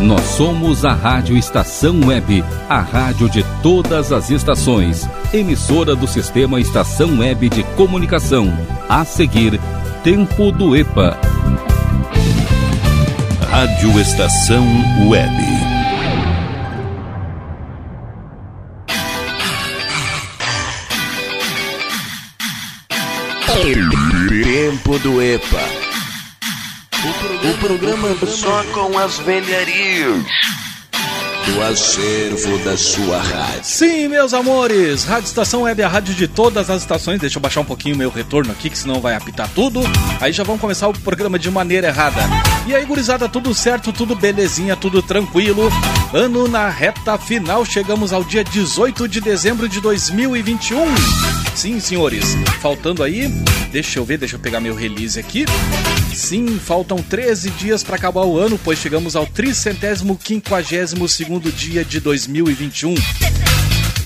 Nós somos a Rádio Estação Web, a rádio de todas as estações, emissora do sistema Estação Web de Comunicação. A seguir, Tempo do EPA. Rádio Estação Web. Tempo do EPA. O programa só com as velharias do acervo da sua rádio. Sim, meus amores, Rádio Estação Web é a rádio de todas as estações. Deixa eu baixar um pouquinho o meu retorno aqui, que senão vai apitar tudo. Aí já vamos começar o programa de maneira errada. E aí, gurizada, tudo certo, tudo belezinha, tudo tranquilo. Ano na reta final, chegamos ao dia 18 de dezembro de 2021. Sim, senhores, faltando aí, deixa eu ver, deixa eu pegar meu release aqui. Sim, faltam 13 dias para acabar o ano, pois chegamos ao tricentésimo quinquagésimo segundo dia de 2021.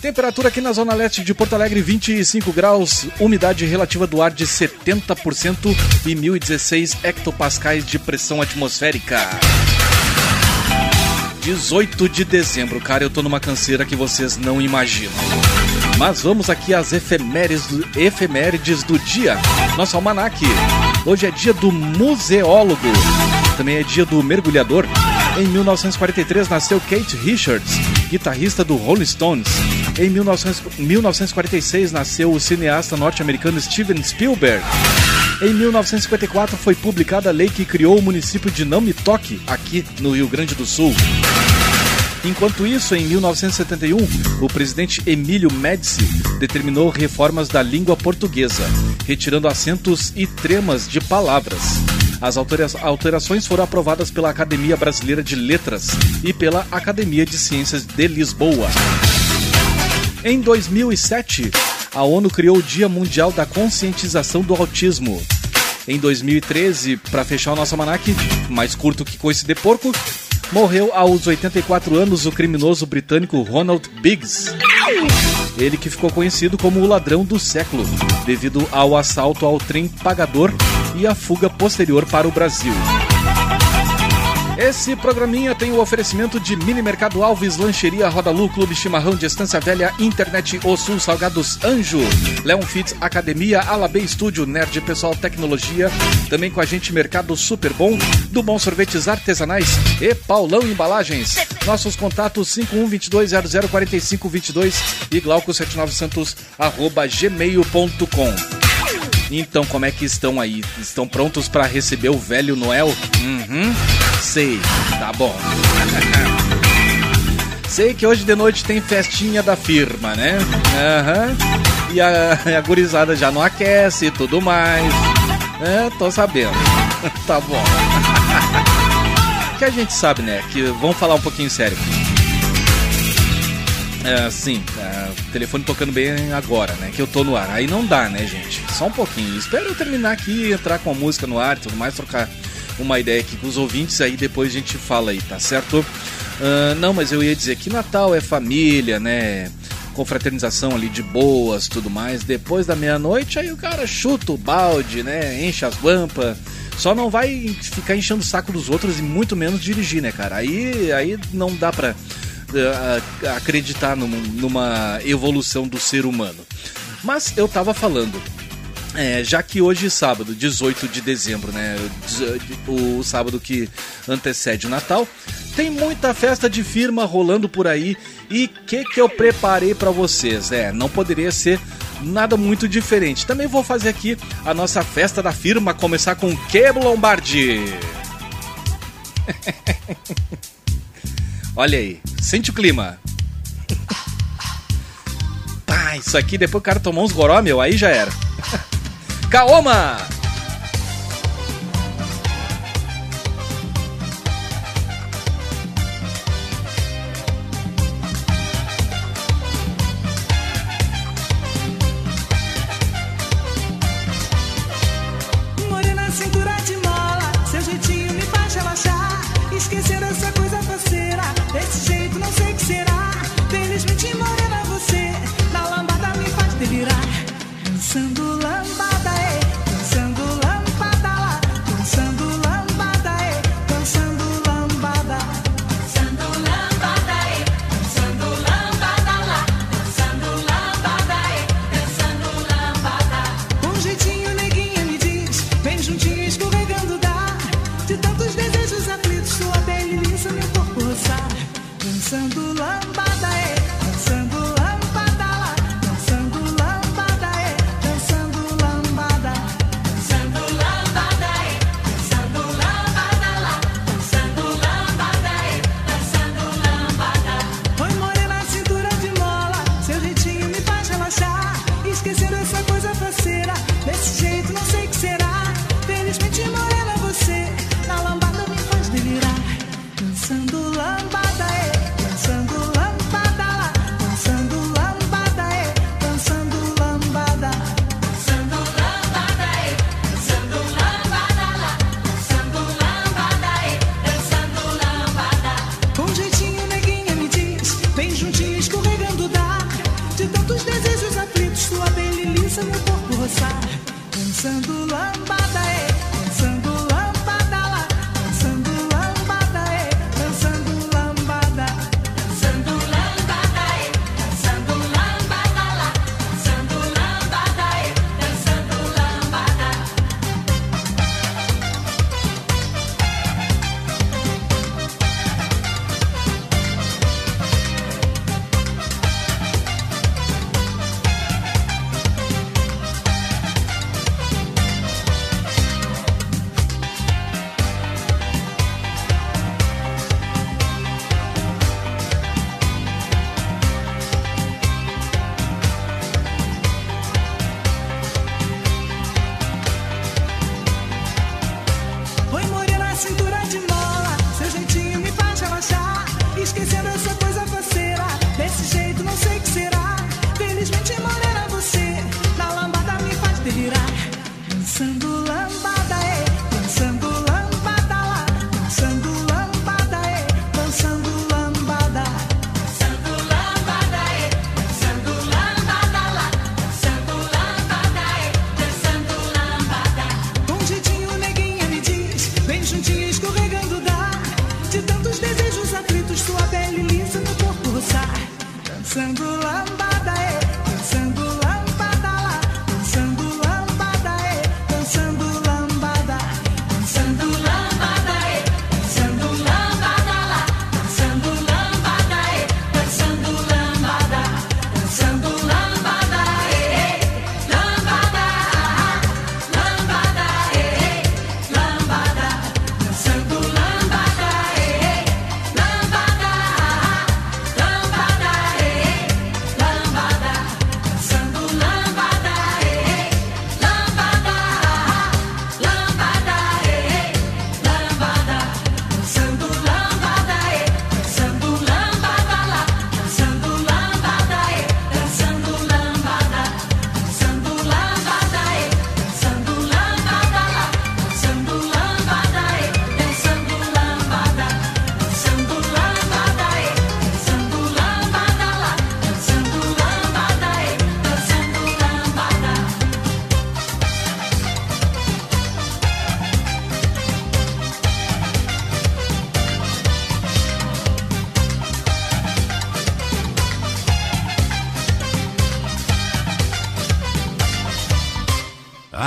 Temperatura aqui na Zona Leste de Porto Alegre, 25 graus, umidade relativa do ar de 70% e 1016 hectopascais de pressão atmosférica. 18 de dezembro, cara, eu tô numa canseira que vocês não imaginam. Mas vamos aqui às efemérides do, efemérides do dia. Nosso almanaque. Hoje é dia do museólogo. Também é dia do mergulhador. Em 1943 nasceu Kate Richards, guitarrista do Rolling Stones. Em 1946 nasceu o cineasta norte-americano Steven Spielberg. Em 1954 foi publicada a lei que criou o município de Não Me Toque, aqui no Rio Grande do Sul. Enquanto isso, em 1971, o presidente Emílio Médici determinou reformas da língua portuguesa, retirando acentos e tremas de palavras. As alterações foram aprovadas pela Academia Brasileira de Letras e pela Academia de Ciências de Lisboa. Em 2007, a ONU criou o Dia Mundial da Conscientização do Autismo. Em 2013, para fechar o nosso almanac, mais curto que coice de porco, morreu aos 84 anos o criminoso britânico Ronald Biggs. Ele que ficou conhecido como o ladrão do século, devido ao assalto ao trem pagador e a fuga posterior para o Brasil. Esse programinha tem o oferecimento de Mini Mercado Alves, Lancheria Rodalu, Clube Chimarrão de Estância Velha, Internet O Sul Salgados Anjo, Leon Fits Academia, Alabê Estúdio, Nerd Pessoal Tecnologia, também com a gente Mercado Super Bom, do Bom Sorvetes Artesanais e Paulão Embalagens. Nossos contatos 5122004522 e glauco79santos arroba gmail.com. Então, como é que estão aí? Estão prontos para receber o velho Noel? Uhum. Sei, tá bom. Sei que hoje de noite tem festinha da firma, né? Aham. Uhum. E a, a gurizada já não aquece e tudo mais. É, tô sabendo. tá bom. que a gente sabe, né? Que vamos falar um pouquinho sério. É, sim, é, telefone tocando bem agora, né? Que eu tô no ar. Aí não dá, né, gente? Só um pouquinho. Espero eu terminar aqui, entrar com a música no ar e tudo mais, trocar uma ideia aqui com os ouvintes, aí depois a gente fala aí, tá certo? Uh, não, mas eu ia dizer que Natal é família, né? Confraternização ali de boas, tudo mais. Depois da meia-noite, aí o cara chuta o balde, né? Enche as guampas. Só não vai ficar enchendo o saco dos outros e muito menos dirigir, né, cara? Aí, aí não dá pra acreditar numa, numa evolução do ser humano. Mas eu tava falando, é, já que hoje é sábado, 18 de dezembro, né? O sábado que antecede o Natal, tem muita festa de firma rolando por aí. E que, que eu preparei para vocês? É, não poderia ser nada muito diferente. Também vou fazer aqui a nossa festa da firma, começar com que Lombardi? Olha aí, sente o clima. Pá, isso aqui depois o cara tomou uns goró, meu, aí já era. Kaoma!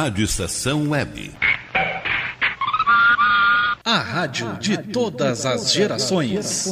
Rádio Estação Web. A rádio de todas as gerações.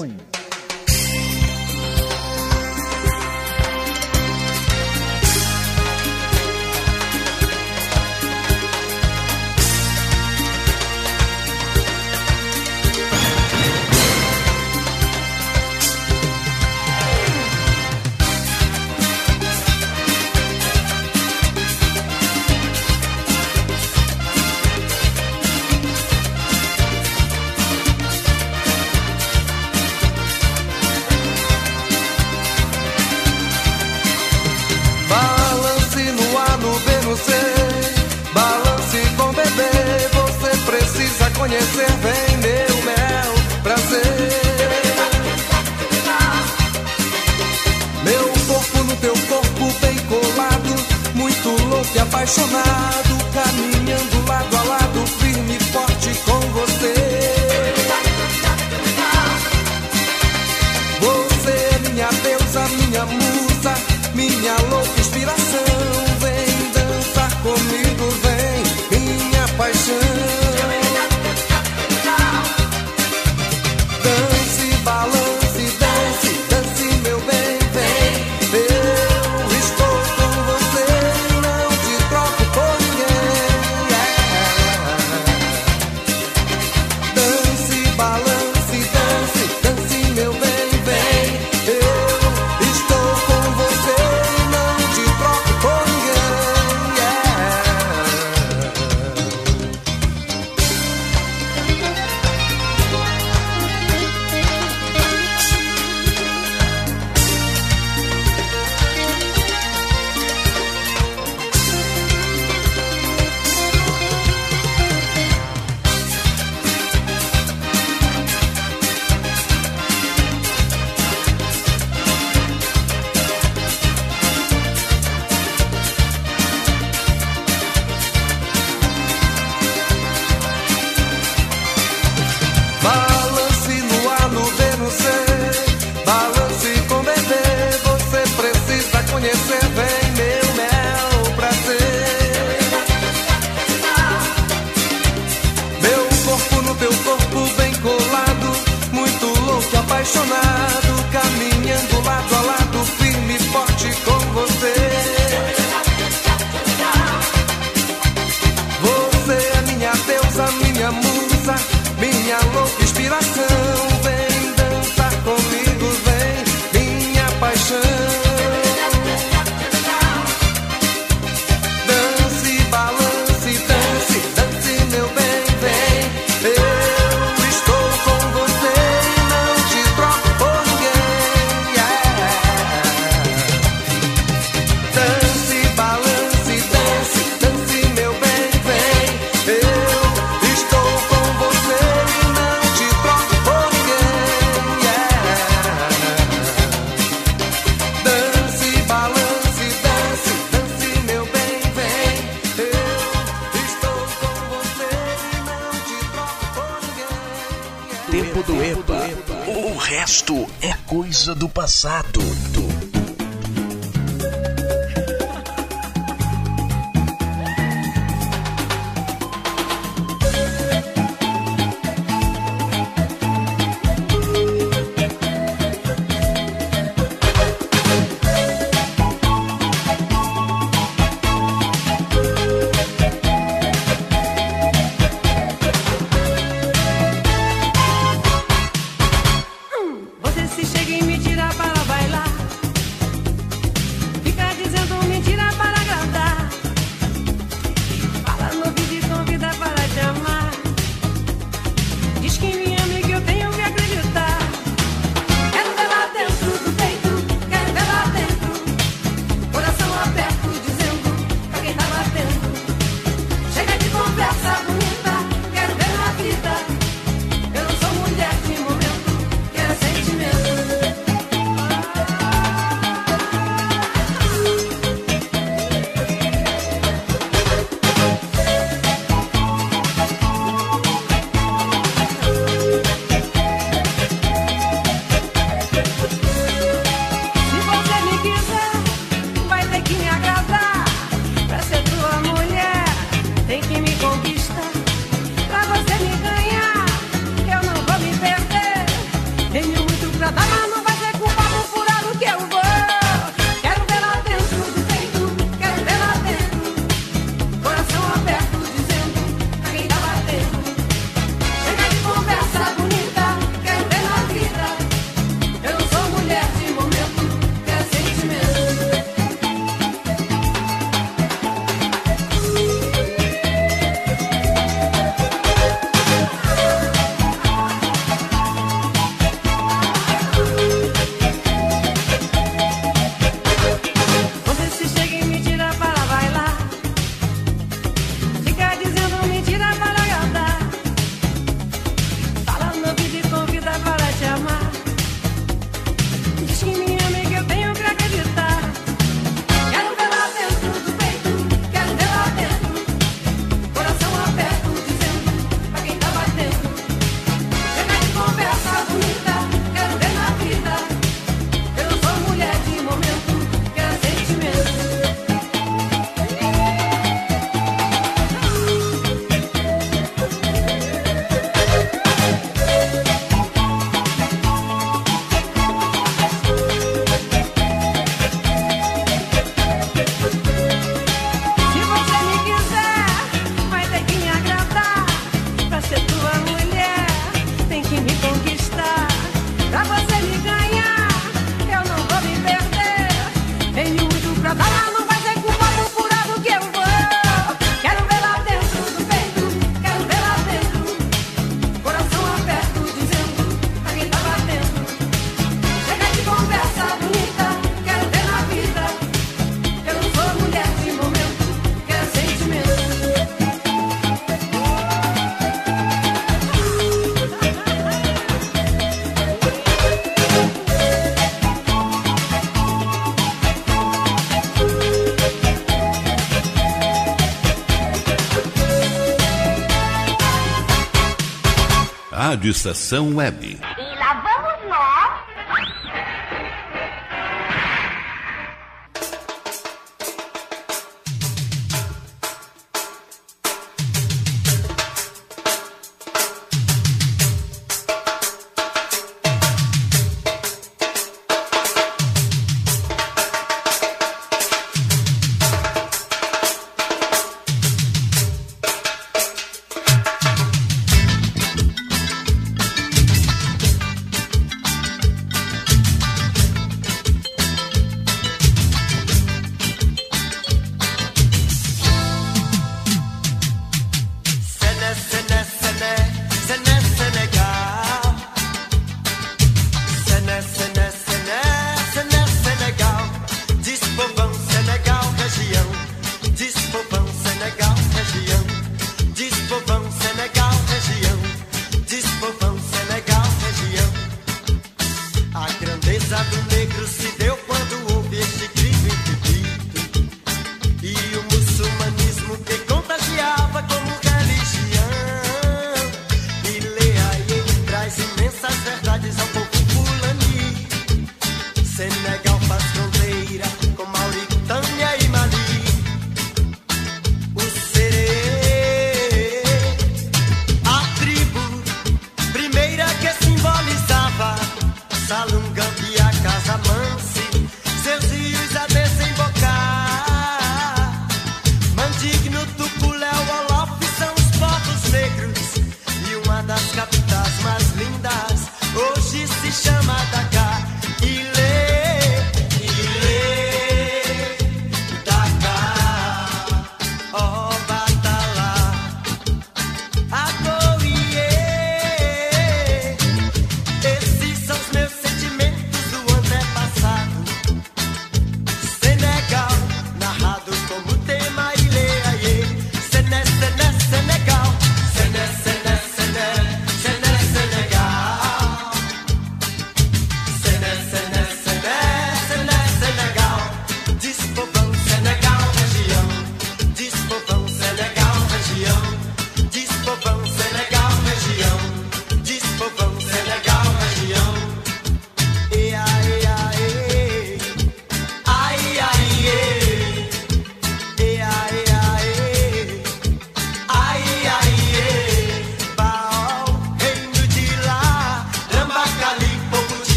Rádio Estação Web.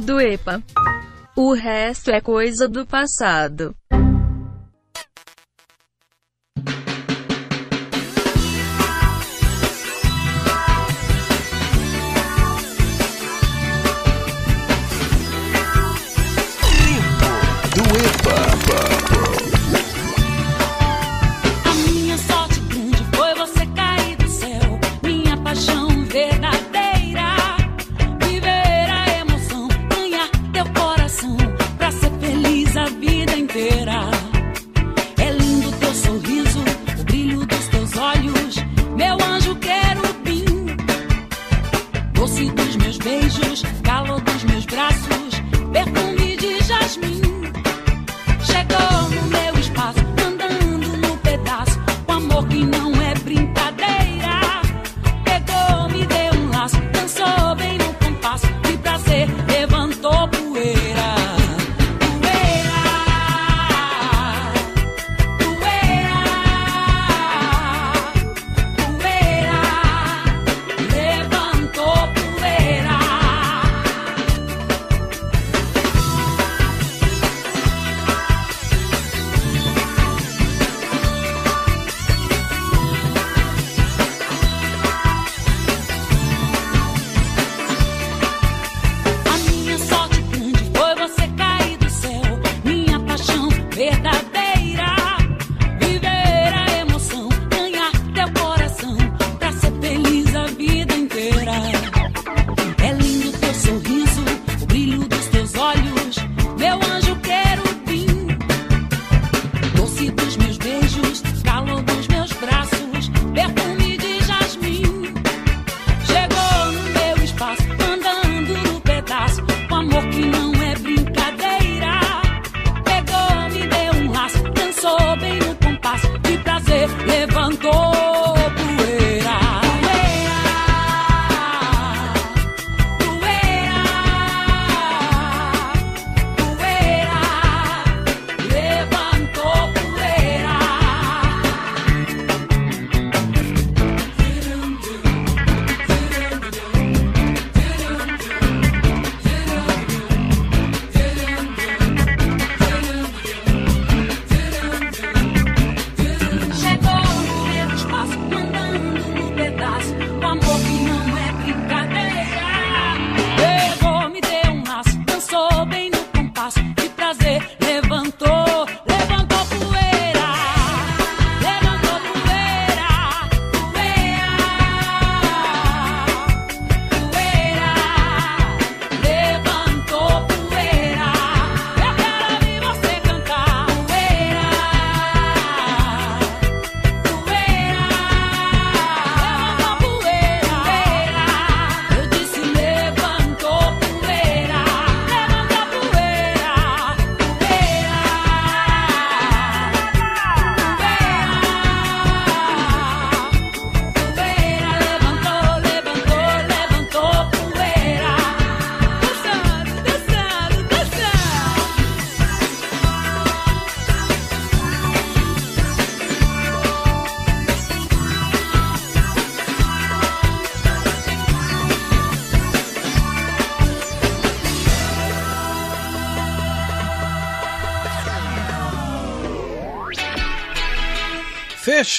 Do EPA. O resto é coisa do passado.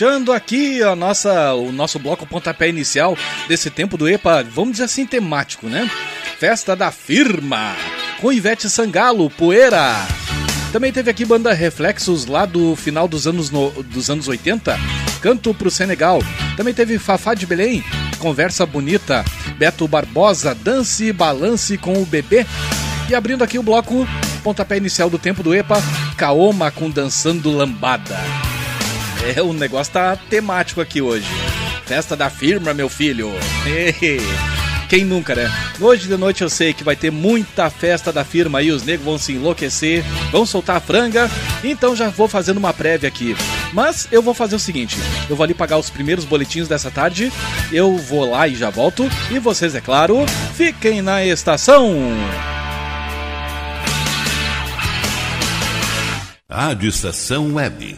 Fechando aqui a nossa, o nosso bloco pontapé inicial desse tempo do EPA, vamos dizer assim, temático, né? Festa da Firma, com Ivete Sangalo, Poeira. Também teve aqui banda Reflexos lá do final dos anos, no, dos anos 80, Canto pro Senegal. Também teve Fafá de Belém, Conversa Bonita, Beto Barbosa, Dance e Balance com o Bebê. E abrindo aqui o bloco, pontapé inicial do tempo do EPA, Kaoma com Dançando Lambada. É, o negócio tá temático aqui hoje. Festa da firma, meu filho. Quem nunca, né? Hoje de noite eu sei que vai ter muita festa da firma aí, os negros vão se enlouquecer, vão soltar a franga, então já vou fazendo uma prévia aqui. Mas eu vou fazer o seguinte: eu vou ali pagar os primeiros boletins dessa tarde, eu vou lá e já volto, e vocês, é claro, fiquem na estação. Rádio Estação Web.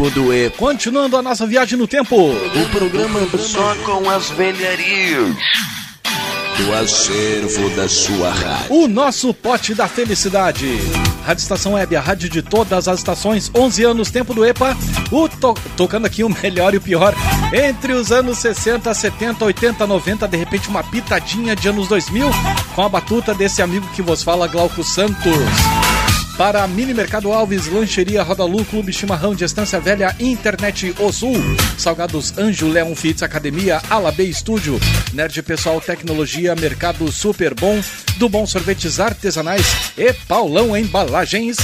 Tempo do EPA. Continuando a nossa viagem no tempo. O programa só com as velharias do acervo da sua rádio. O nosso pote da felicidade. Rádio Estação Web, a rádio de todas as estações, 11 anos, tempo do EPA. O to- tocando aqui o melhor e o pior. Entre os anos 60, 70, 80, 90, de repente uma pitadinha de anos 2000, com a batuta desse amigo que vos fala, Glauco Santos. Para Mini Mercado Alves, Lancheria Rodalu, Clube Chimarrão de Estância Velha, Internet O Sul, Salgados Anjo, Leon Fitz, Academia, Alabê Estúdio, Nerd Pessoal Tecnologia, Mercado Super Bom, do Bom Sorvetes Artesanais e Paulão Embalagens.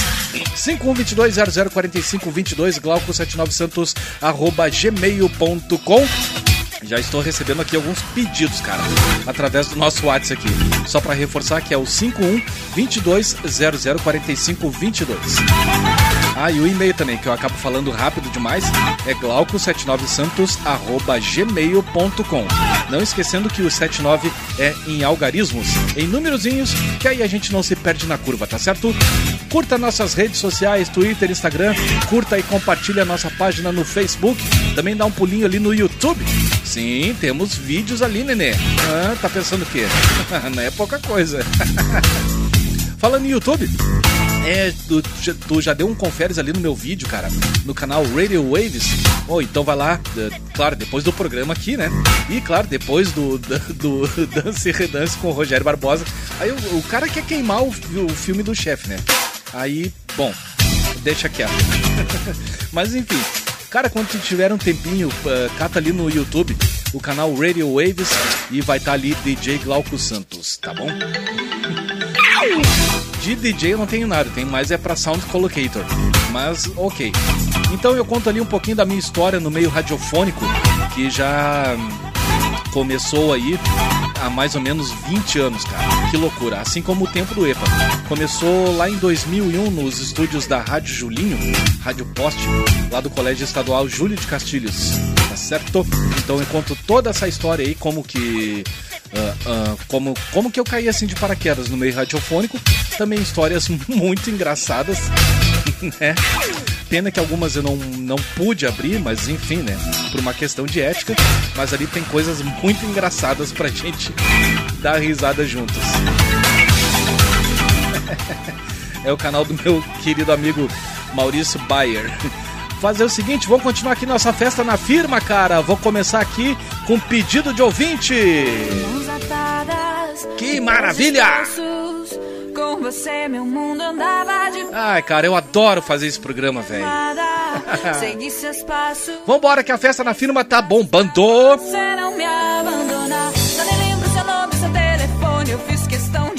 5122-004522, Glauco79santos, arroba gmail.com. Já estou recebendo aqui alguns pedidos, cara, através do nosso WhatsApp aqui. Só para reforçar que é o 51 22 00 45 22. Ah, e o e-mail também, que eu acabo falando rápido demais, é glauco79santos@gmail.com. Não esquecendo que o 79 é em algarismos, em númerozinhos, que aí a gente não se perde na curva, tá certo? Curta nossas redes sociais, Twitter, Instagram, curta e compartilha nossa página no Facebook, também dá um pulinho ali no YouTube. Sim, temos vídeos ali, nenê. Ah, tá pensando o quê? Não é pouca coisa. Falando em YouTube, é, tu, tu, já deu um conferes ali no meu vídeo, cara, no canal Radio Waves. Oh, então vai lá, claro, depois do programa aqui, né? E claro, depois do, do, do Dance e Redance com o Rogério Barbosa. Aí o, o cara quer queimar o, o filme do chefe, né? Aí, bom, deixa quieto. Mas enfim, cara, quando tu tiver um tempinho, uh, cata ali no YouTube o canal Radio Waves e vai estar tá ali DJ Glauco Santos, tá bom? De DJ eu não tenho nada, tenho mais é pra Sound Collocator. Mas ok. Então eu conto ali um pouquinho da minha história no meio radiofônico, que já começou aí há mais ou menos 20 anos, cara. Que loucura. Assim como o tempo do EPA. Começou lá em 2001 nos estúdios da Rádio Julinho, Rádio Poste, lá do Colégio Estadual Júlio de Castilhos. Tá certo? Então eu conto toda essa história aí, como que Uh, como, como que eu caí assim de paraquedas no meio radiofônico. Também histórias muito engraçadas, né? Pena que algumas eu não, não pude abrir, mas enfim, né? Por uma questão de ética. Mas ali tem coisas muito engraçadas pra gente dar risada juntos. é o canal do meu querido amigo Maurício Bayer fazer o seguinte, vamos continuar aqui nossa festa na firma, cara. Vou começar aqui com pedido de ouvinte. Que maravilha! Com você meu mundo andava de Ai, cara, eu adoro fazer esse programa, velho. Vambora que a festa na firma tá bombando. Você não me abandona. Só nem lembro seu nome, seu telefone, eu fiz questão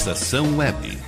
Estação Web.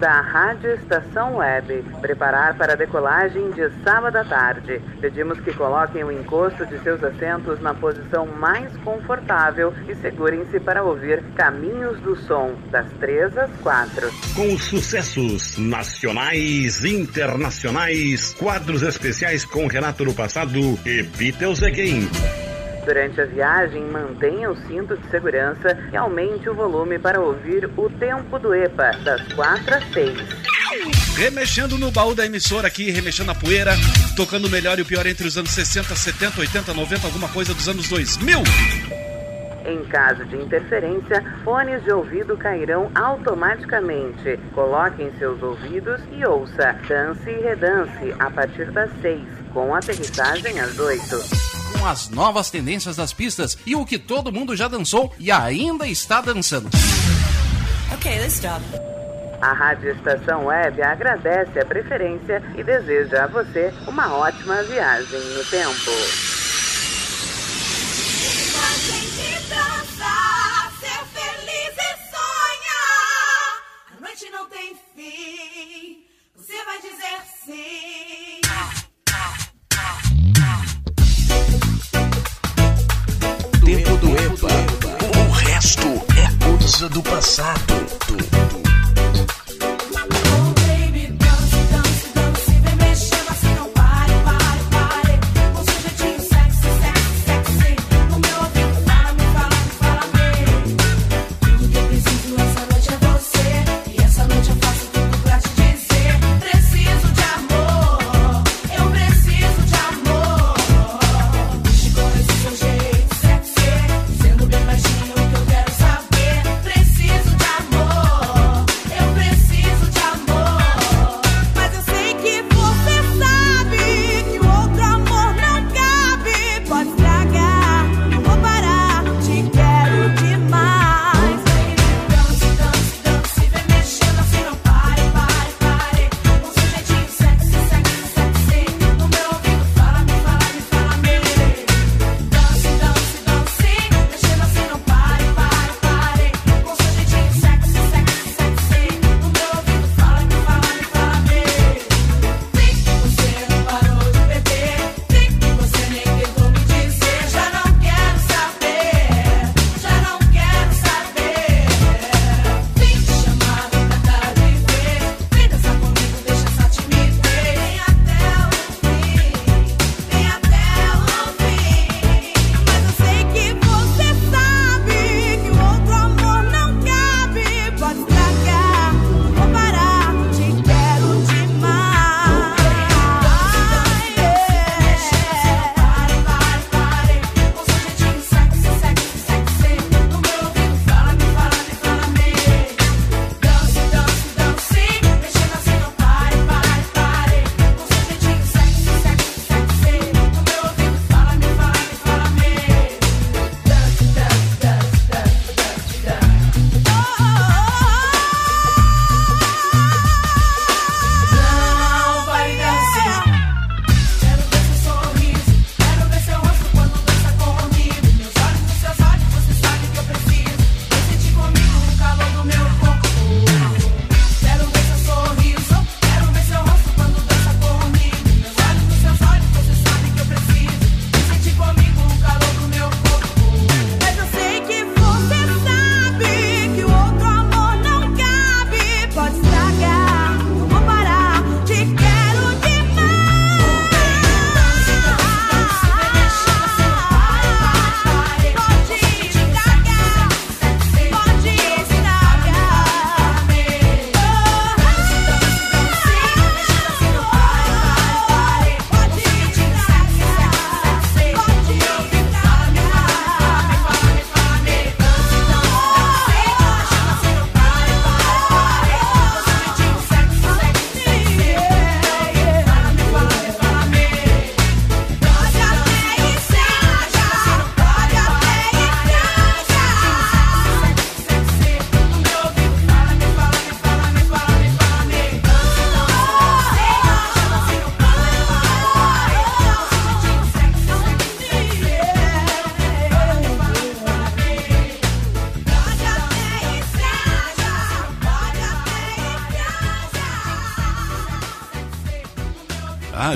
Da Rádio Estação Web. Preparar para a decolagem de sábado à tarde. Pedimos que coloquem o encosto de seus assentos na posição mais confortável e segurem-se para ouvir Caminhos do Som, das 3 às 4. Com os sucessos nacionais, internacionais, quadros especiais com Renato no passado e Beatles Again. Durante a viagem, mantenha o cinto de segurança e aumente o volume para ouvir o tempo do EPA, das 4 às 6. Remexendo no baú da emissora aqui, remexendo a poeira, tocando o melhor e o pior entre os anos 60, 70, 80, 90, alguma coisa dos anos 2000. Em caso de interferência, fones de ouvido cairão automaticamente. Coloque em seus ouvidos e ouça Dance e Redance a partir das 6, com aterrissagem às 8 com as novas tendências das pistas e o que todo mundo já dançou e ainda está dançando. Ok, let's stop. A Rádio Estação Web agradece a preferência e deseja a você uma ótima viagem no tempo. não tem fim. Você vai dizer sim. Tempo do EPA. O resto é coisa do passado.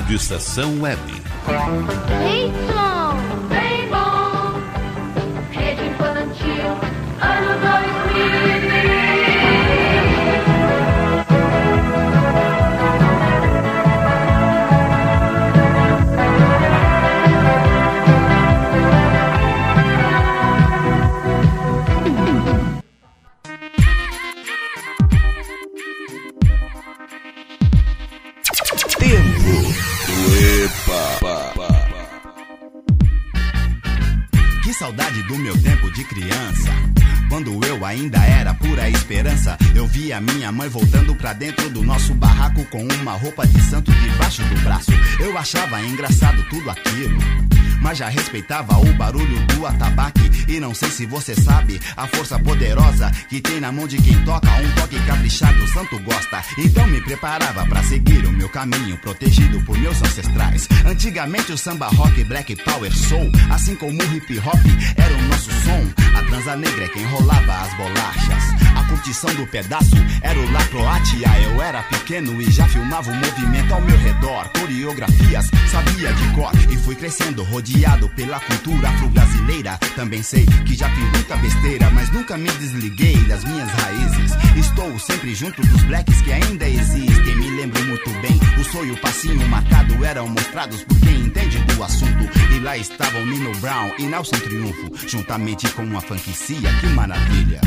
Rádio Estação Web. Ei, achava engraçado tudo aquilo. Mas já respeitava o barulho do atabaque. E não sei se você sabe a força poderosa que tem na mão de quem toca. Um toque caprichado, o santo gosta. Então me preparava pra seguir o meu caminho, protegido por meus ancestrais. Antigamente o samba rock, black power soul, assim como o hip hop, era o nosso som. A transa negra é quem rolava as bolachas. Curtição do pedaço era o La Croatia. Eu era pequeno e já filmava o movimento ao meu redor. Coreografias sabia de cor e fui crescendo rodeado pela cultura afro-brasileira. Também sei que já fiz muita besteira, mas nunca me desliguei das minhas raízes. Estou sempre junto dos blacks que ainda existem. Me lembro muito bem, o sonho, o passinho marcado eram mostrados por quem entende do assunto. E lá estavam Nino Brown e Nelson Triunfo, juntamente com uma franquicia. Que maravilha!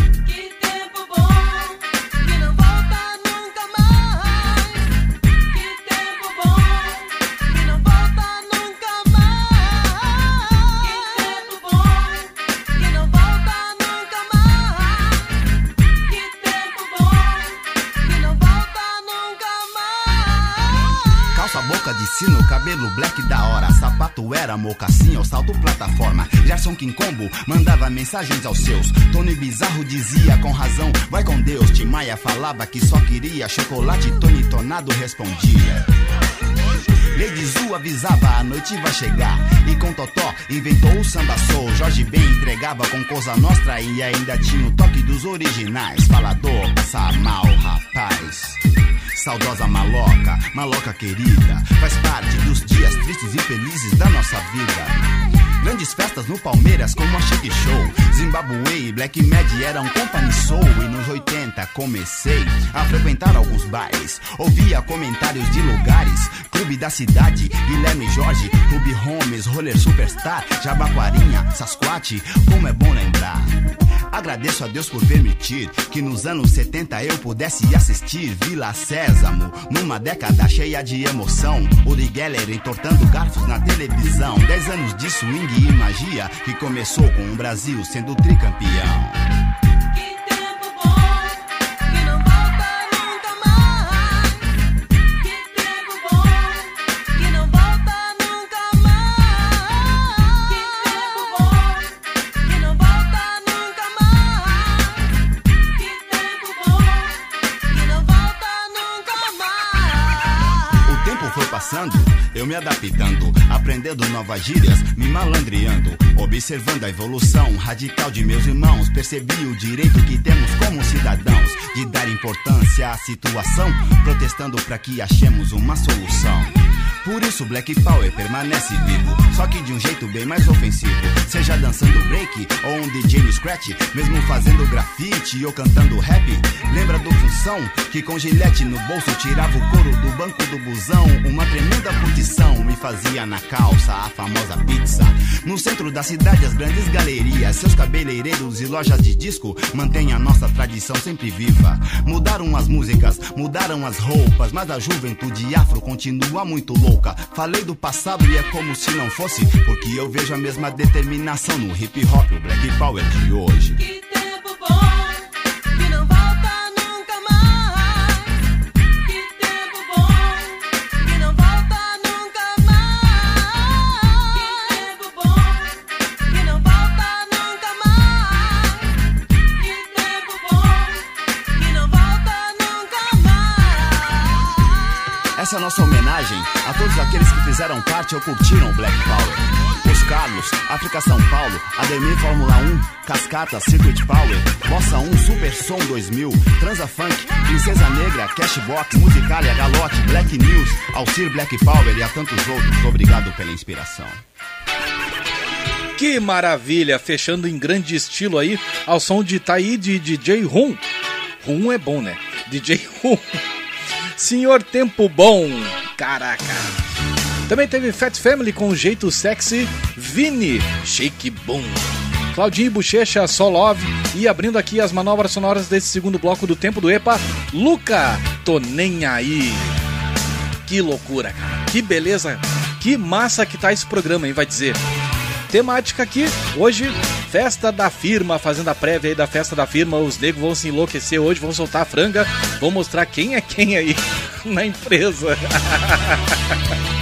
Sapato era mocassim ou salto plataforma. Gerson Quincombo mandava mensagens aos seus. Tony Bizarro dizia com razão: Vai com Deus. Tim Maia falava que só queria chocolate. Tony Tornado respondia. Lady Zu avisava, a noite vai chegar. E com Totó inventou o samba soul. Jorge Ben entregava com Cosa Nostra e ainda tinha o toque dos originais. Falador, passa mal, rapaz. Saudosa maloca, maloca querida, faz parte dos dias tristes e felizes da nossa vida. Grandes festas no Palmeiras como a Chic Show. Zimbabwe e Black Mad eram company soul. E nos 80 comecei a frequentar alguns bares. Ouvia comentários de lugares. Clube da Cidade, Guilherme Jorge, Clube Holmes, Roller Superstar, Jabaquarinha, Sasquatch, como é bom lembrar. Agradeço a Deus por permitir que nos anos 70 eu pudesse assistir Vila Sésamo, numa década cheia de emoção. Uri Geller entortando garfos na televisão. Dez anos de swing e magia que começou com o Brasil sendo tricampeão. Me adaptando, aprendendo novas gírias, me malandreando, observando a evolução radical de meus irmãos. Percebi o direito que temos como cidadãos de dar importância à situação, protestando para que achemos uma solução. Por isso Black Power permanece vivo, só que de um jeito bem mais ofensivo. Seja dançando break ou um DJ no scratch, mesmo fazendo grafite ou cantando rap. Lembra do função que com gilete no bolso tirava o couro do banco do busão? Uma tremenda curtição me fazia na calça a famosa pizza. No centro da cidade, as grandes galerias, seus cabeleireiros e lojas de disco mantêm a nossa tradição sempre viva. Mudaram as músicas, mudaram as roupas, mas a juventude afro continua muito louca. Falei do passado e é como se não fosse, porque eu vejo a mesma determinação no hip hop, o black power de hoje. Essa é nossa homenagem a todos aqueles que fizeram parte ou curtiram Black Power. Os Carlos, África São Paulo, Ademir Fórmula 1, Cascata, Circuit Power, Bossa 1, Super Som 2000, Transa Funk, Princesa Negra, Cashbox, Musicalia, Galote, Black News, Alcir Black Power e a tantos outros. Obrigado pela inspiração. Que maravilha! Fechando em grande estilo aí, ao som de Taí de DJ Rum. Rum é bom, né? DJ Rum. Senhor Tempo Bom. Caraca. Também teve Fat Family com jeito sexy. Vini, Shake Boom. Claudinho e Bochecha, Só Love. E abrindo aqui as manobras sonoras desse segundo bloco do Tempo do EPA, Luca, Tô Nem Aí. Que loucura, cara. Que beleza. Que massa que tá esse programa, hein? Vai dizer. Temática aqui, hoje, festa da firma, fazendo a prévia aí da festa da firma. Os negros vão se enlouquecer hoje, vão soltar a franga, vão mostrar quem é quem aí na empresa.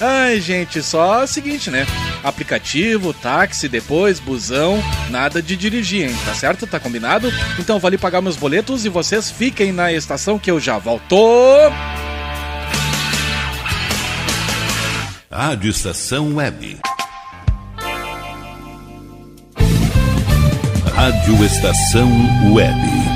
Ai, gente, só o seguinte, né? Aplicativo, táxi, depois, busão, nada de dirigir, hein? Tá certo? Tá combinado? Então vou ali pagar meus boletos e vocês fiquem na estação que eu já volto. Rádio Estação Web. Rádio Estação Web.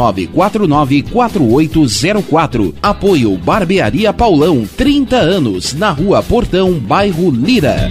51999494804. Apoio Barbearia Paulão, 30 anos, na Rua Portão, bairro Lira.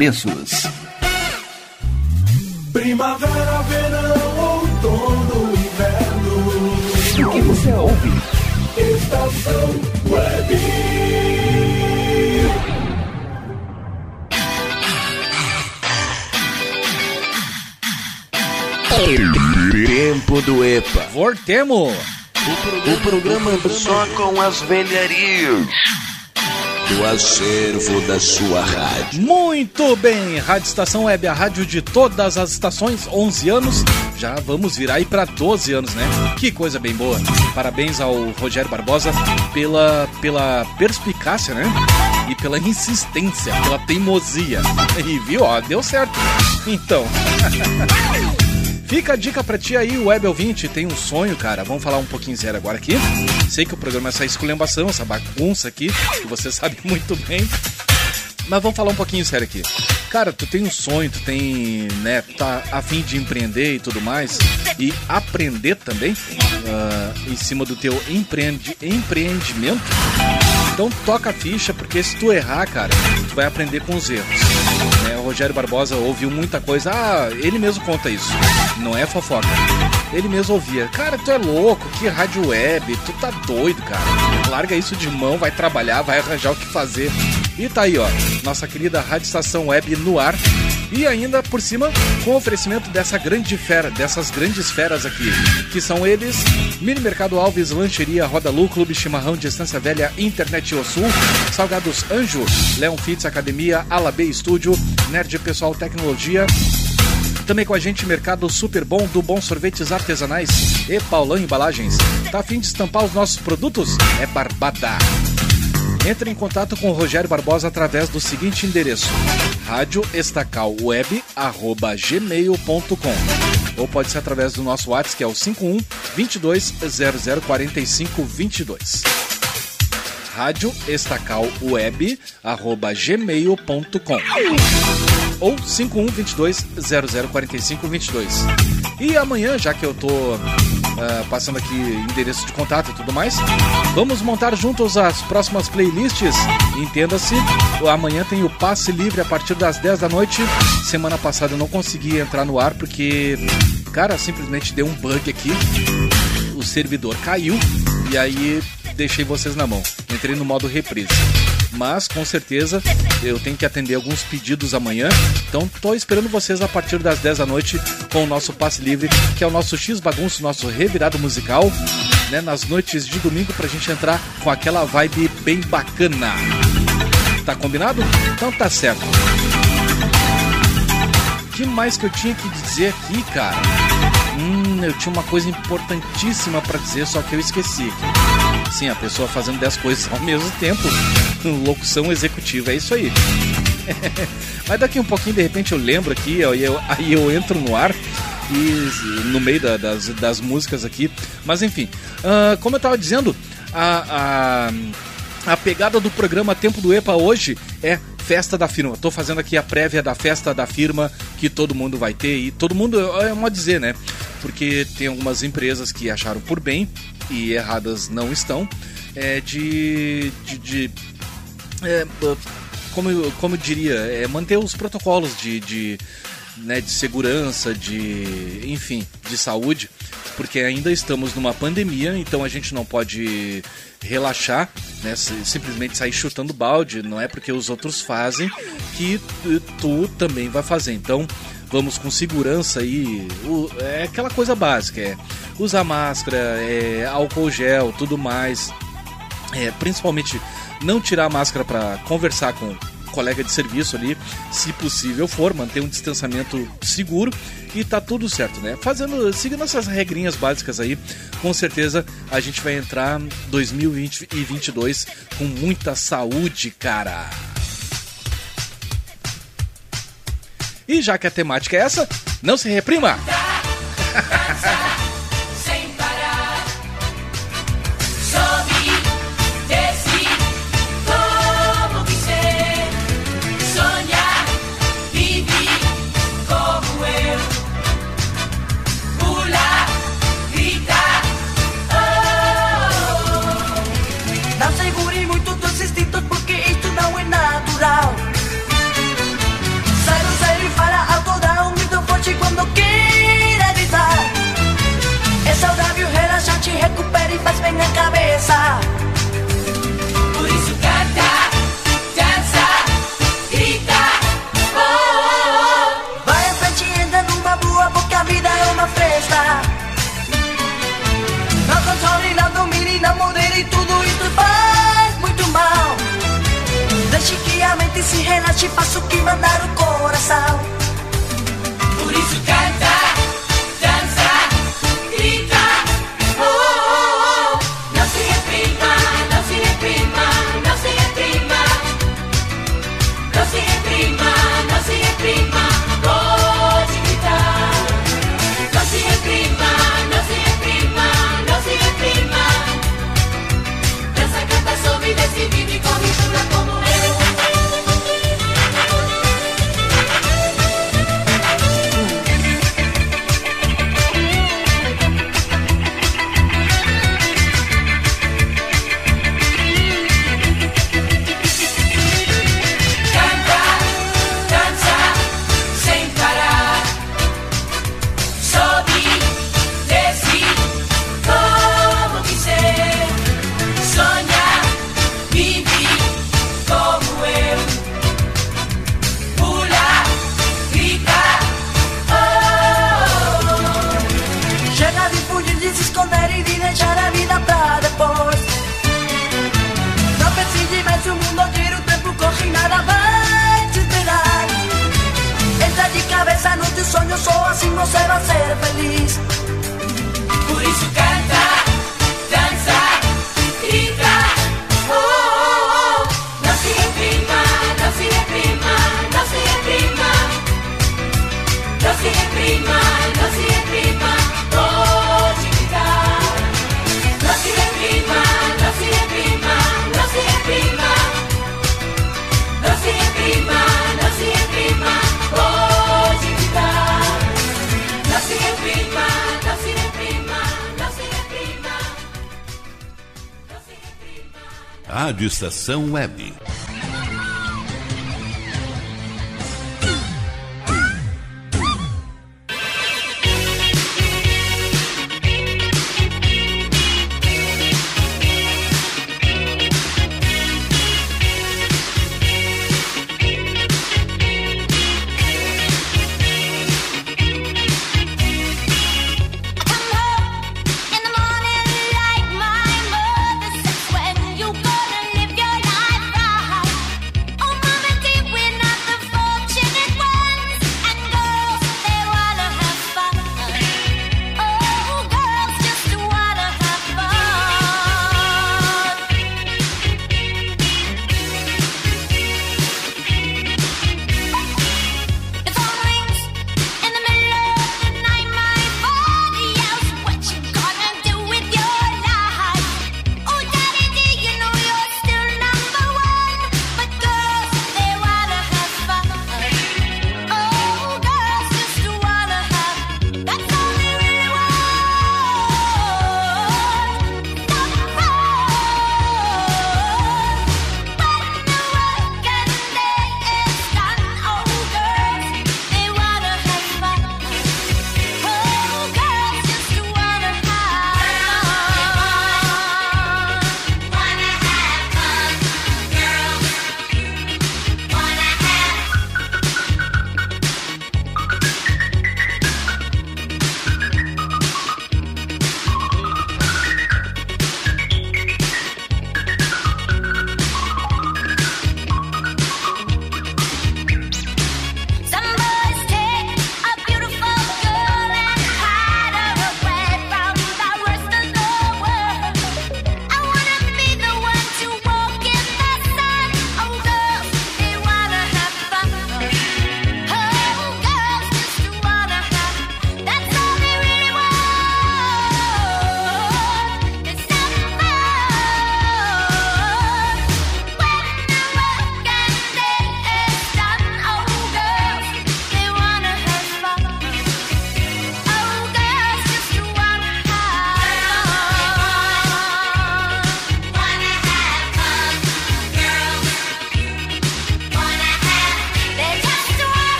Primavera, verão, outono, inverno. O que você ouve? Estação Web. Tempo do EPA. Voltemos! O programa só com as velharias. Do acervo da sua rádio. Muito bem, Rádio Estação Web, a rádio de todas as estações, 11 anos. Já vamos virar aí para 12 anos, né? Que coisa bem boa. Parabéns ao Rogério Barbosa pela, pela perspicácia, né? E pela insistência, pela teimosia. E viu, ó, deu certo. Então. Fica a dica pra ti aí, web ouvinte, tem um sonho, cara. Vamos falar um pouquinho sério agora aqui. Sei que o programa é essa esculhambação, essa bagunça aqui, que você sabe muito bem. Mas vamos falar um pouquinho sério aqui. Cara, tu tem um sonho, tu tem, né, tá a fim de empreender e tudo mais, e aprender também ah, em cima do teu empreende, empreendimento. Então toca a ficha, porque se tu errar, cara, tu vai aprender com os erros. né? Rogério Barbosa ouviu muita coisa. Ah, ele mesmo conta isso. Não é fofoca. Ele mesmo ouvia. Cara, tu é louco, que rádio web, tu tá doido, cara. Larga isso de mão, vai trabalhar, vai arranjar o que fazer. E tá aí, ó, nossa querida Rádio Estação Web no ar. E ainda por cima, com o oferecimento dessa grande fera, dessas grandes feras aqui, que são eles: Mini Mercado Alves, Lancheria, Roda Lu, Clube Chimarrão de Estância Velha, Internet O Sul, Salgados Anjo, Leon Fitz Academia, Alabê Estúdio, Nerd Pessoal Tecnologia, também com a gente, Mercado Super Bom do Bom Sorvetes Artesanais e Paulão Embalagens. Tá afim de estampar os nossos produtos? É Barbada. Entre em contato com o Rogério Barbosa através do seguinte endereço: radioestacalweb@gmail.com ou pode ser através do nosso WhatsApp que é o 51 22 00 45 22 rádio estacalweb arroba gmail.com ou 5122 0045 22 e amanhã já que eu tô ah, passando aqui endereço de contato e tudo mais vamos montar juntos as próximas playlists entenda-se amanhã tem o passe livre a partir das 10 da noite semana passada eu não consegui entrar no ar porque cara simplesmente deu um bug aqui o servidor caiu e aí deixei vocês na mão. Entrei no modo reprise. Mas com certeza eu tenho que atender alguns pedidos amanhã. Então tô esperando vocês a partir das 10 da noite com o nosso passe livre, que é o nosso X bagunço, nosso revirado musical, né, nas noites de domingo pra gente entrar com aquela vibe bem bacana. Tá combinado? Então tá certo. Que mais que eu tinha que dizer aqui, cara? Hum, eu tinha uma coisa importantíssima pra dizer, só que eu esqueci. Sim, a pessoa fazendo 10 coisas ao mesmo tempo. Locução executiva, é isso aí. Mas daqui um pouquinho, de repente, eu lembro aqui, eu- aí eu entro no ar e no meio da- das, das músicas aqui. Mas enfim, ah, como eu tava dizendo, a, a, a pegada do programa Tempo do EPA hoje é festa da firma. Tô fazendo aqui a prévia da festa da firma que todo mundo vai ter e todo mundo é uma dizer, né? Porque tem algumas empresas que acharam por bem e erradas não estão é, de, de, de é, como, como eu diria, é manter os protocolos de, de, né, de segurança, de enfim, de saúde, porque ainda estamos numa pandemia, então a gente não pode relaxar, né, si- simplesmente sair chutando balde, não é porque os outros fazem que tu, tu também vai fazer. Então vamos com segurança aí, é aquela coisa básica, é usar máscara, é, álcool gel, tudo mais. É, principalmente não tirar a máscara para conversar com colega de serviço ali, se possível for, manter um distanciamento seguro e tá tudo certo, né? Fazendo, seguindo essas regrinhas básicas aí, com certeza a gente vai entrar 2022 com muita saúde, cara. E já que a temática é essa, não se reprima! te faço que mandar o coração. Estação Web.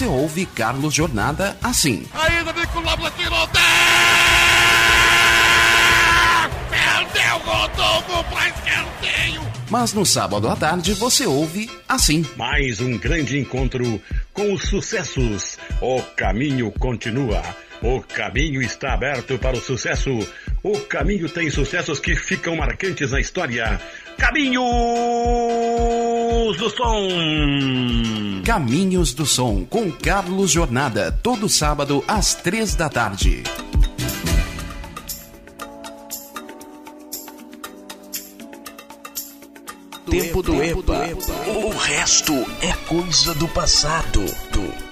você ouve Carlos Jornada assim. Ainda vem com o Lobla Perdeu Rodolfo pra escanteio! Mas no sábado à tarde você ouve assim. Mais um grande encontro com os sucessos. O caminho continua. O caminho está aberto para o sucesso. O caminho tem sucessos que ficam marcantes na história. Caminho! Caminhos do Som. Caminhos do Som com Carlos Jornada, todo sábado às três da tarde. Tempo do EPA. O resto é coisa do passado. Do...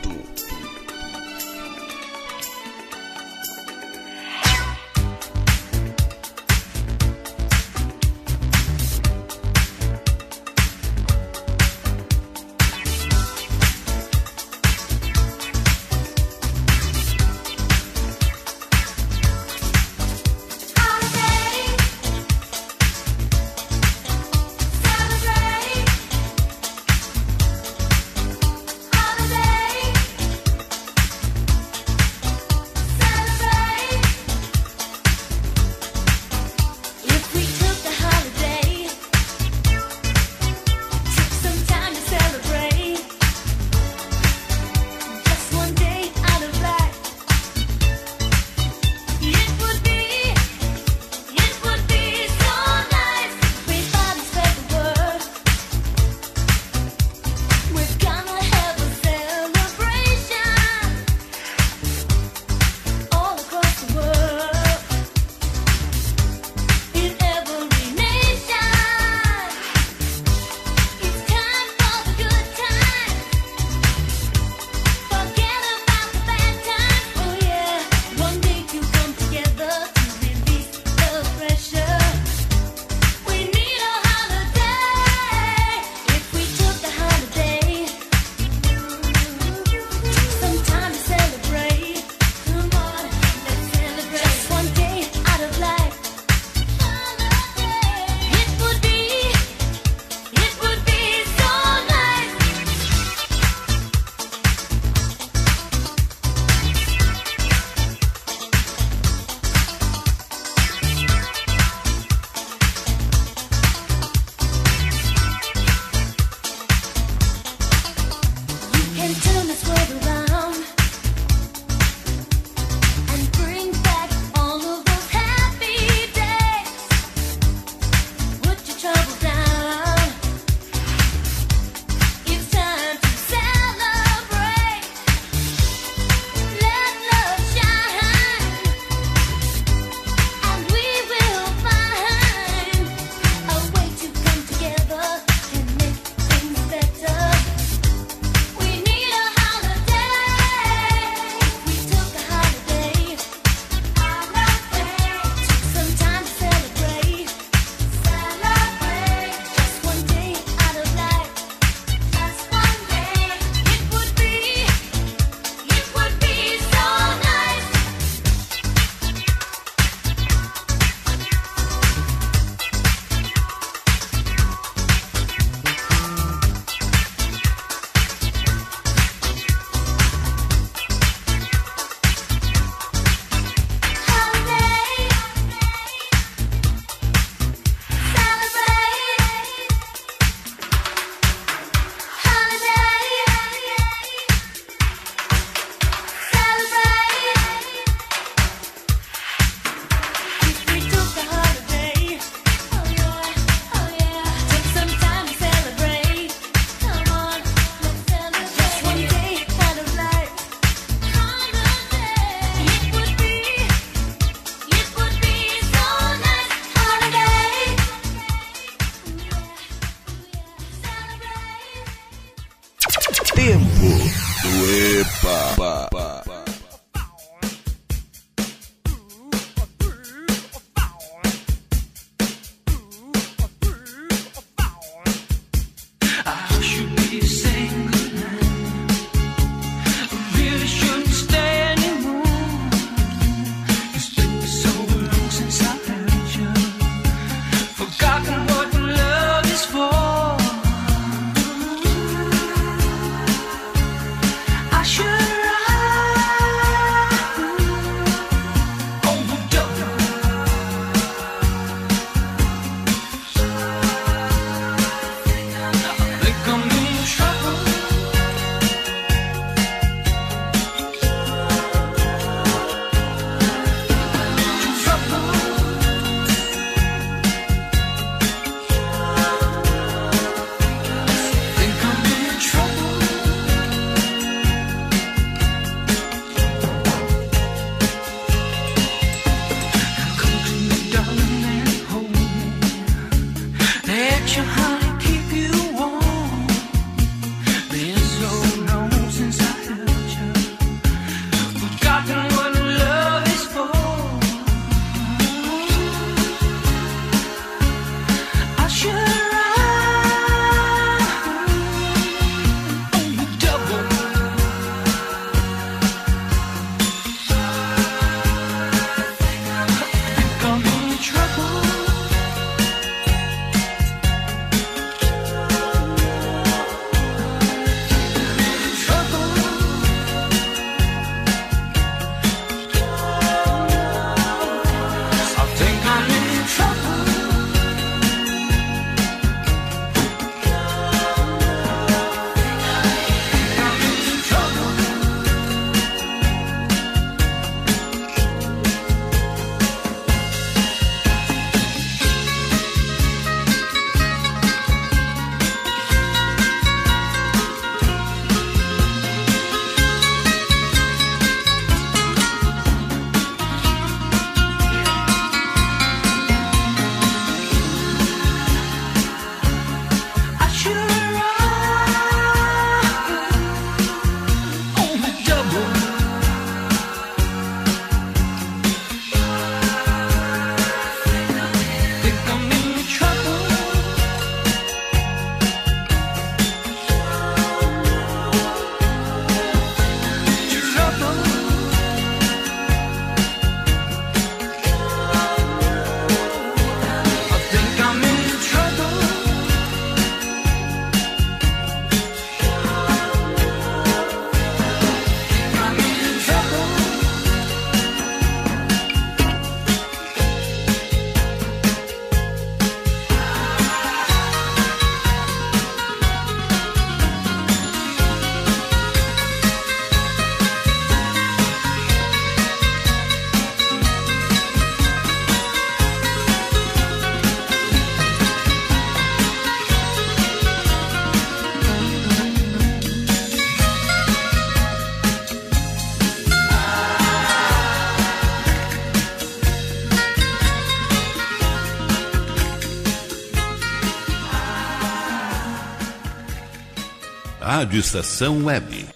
Rádio Estação Web.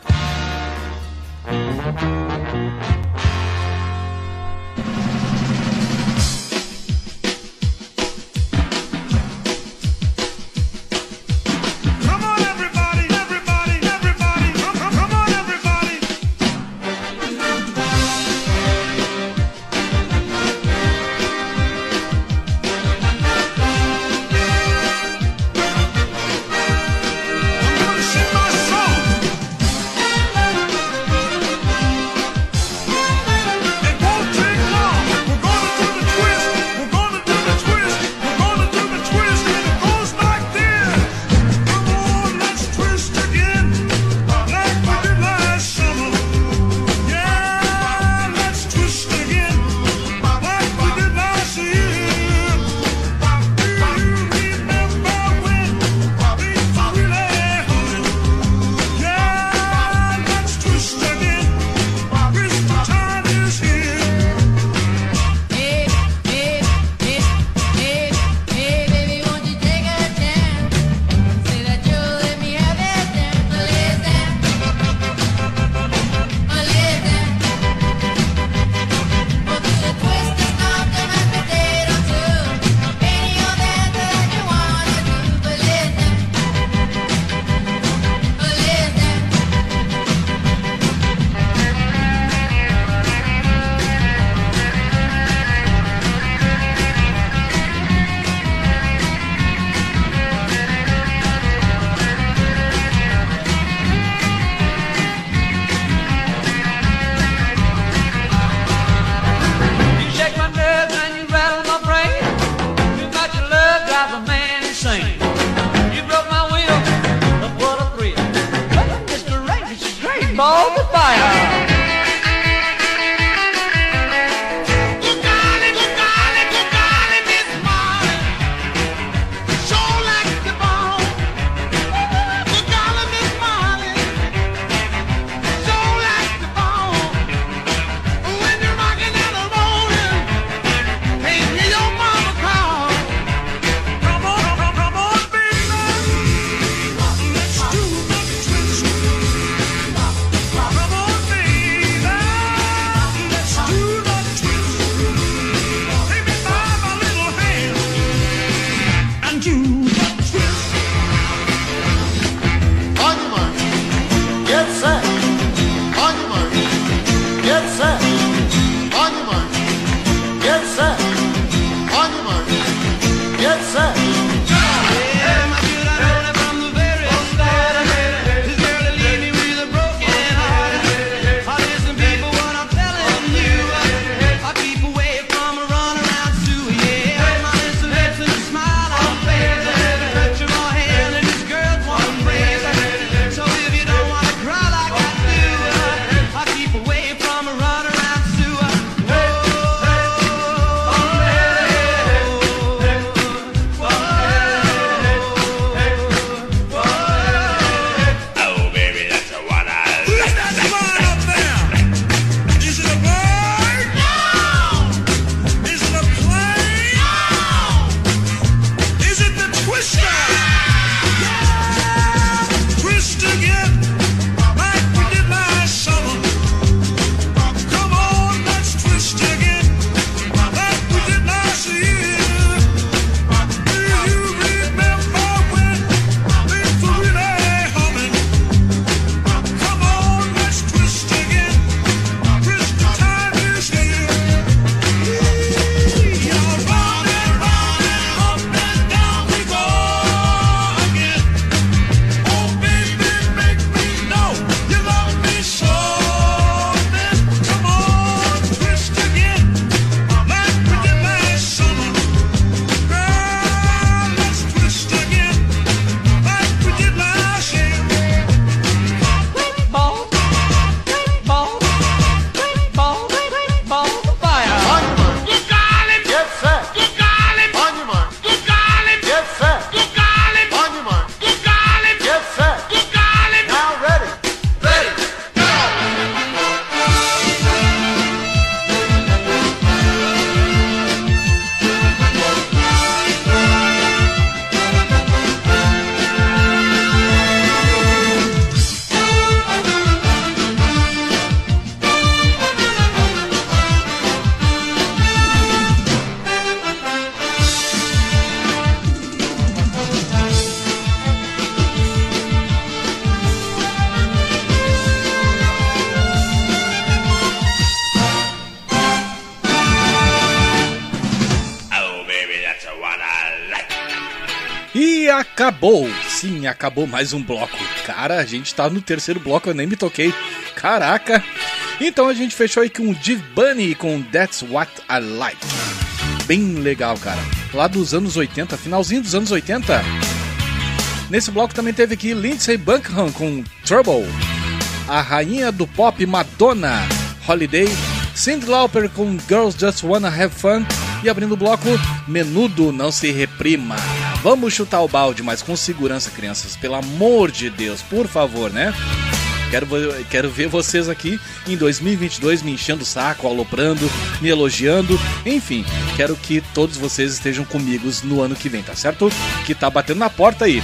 Sim, acabou mais um bloco. Cara, a gente tá no terceiro bloco, eu nem me toquei. Caraca. Então a gente fechou aí com o Div Bunny com That's What I Like. Bem legal, cara. Lá dos anos 80, finalzinho dos anos 80. Nesse bloco também teve aqui Lindsay Buckingham com Trouble. A rainha do pop Madonna, Holiday. Cyndi Lauper com Girls Just Wanna Have Fun. E abrindo o bloco, Menudo Não Se Reprima. Vamos chutar o balde, mas com segurança, crianças. Pelo amor de Deus, por favor, né? Quero, quero ver vocês aqui em 2022 me enchendo o saco, aloprando, me elogiando. Enfim, quero que todos vocês estejam comigo no ano que vem, tá certo? Que tá batendo na porta aí.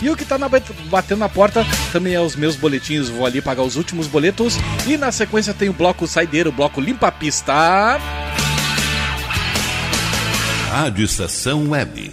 E o que tá na bat- batendo na porta também é os meus boletins. Vou ali pagar os últimos boletos. E na sequência tem o bloco saideiro, o bloco limpa a pista. Rádio Estação Web.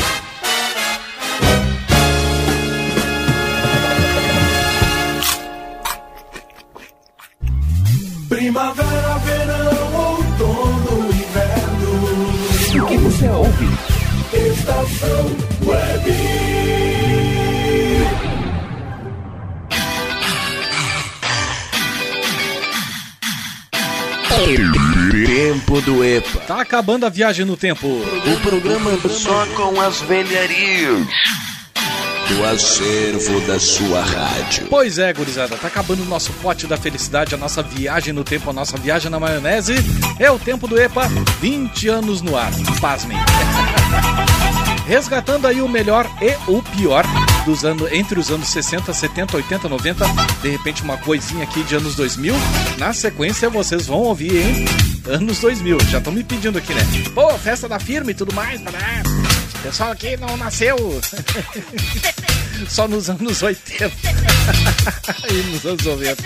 EPA. Tá acabando a viagem no tempo. O programa só com as velharias do acervo da sua rádio. Pois é, gurizada, tá acabando o nosso pote da felicidade, a nossa viagem no tempo, a nossa viagem na maionese. É o tempo do EPA, 20 anos no ar. Pasmem. Resgatando aí o melhor e o pior dos anos, entre os anos 60, 70, 80, 90, de repente uma coisinha aqui de anos 2000. Na sequência vocês vão ouvir, hein? Anos 2000. Já estão me pedindo aqui, né? Pô, festa da firma e tudo mais, né? O pessoal aqui não nasceu só nos anos 80 e nos anos 90.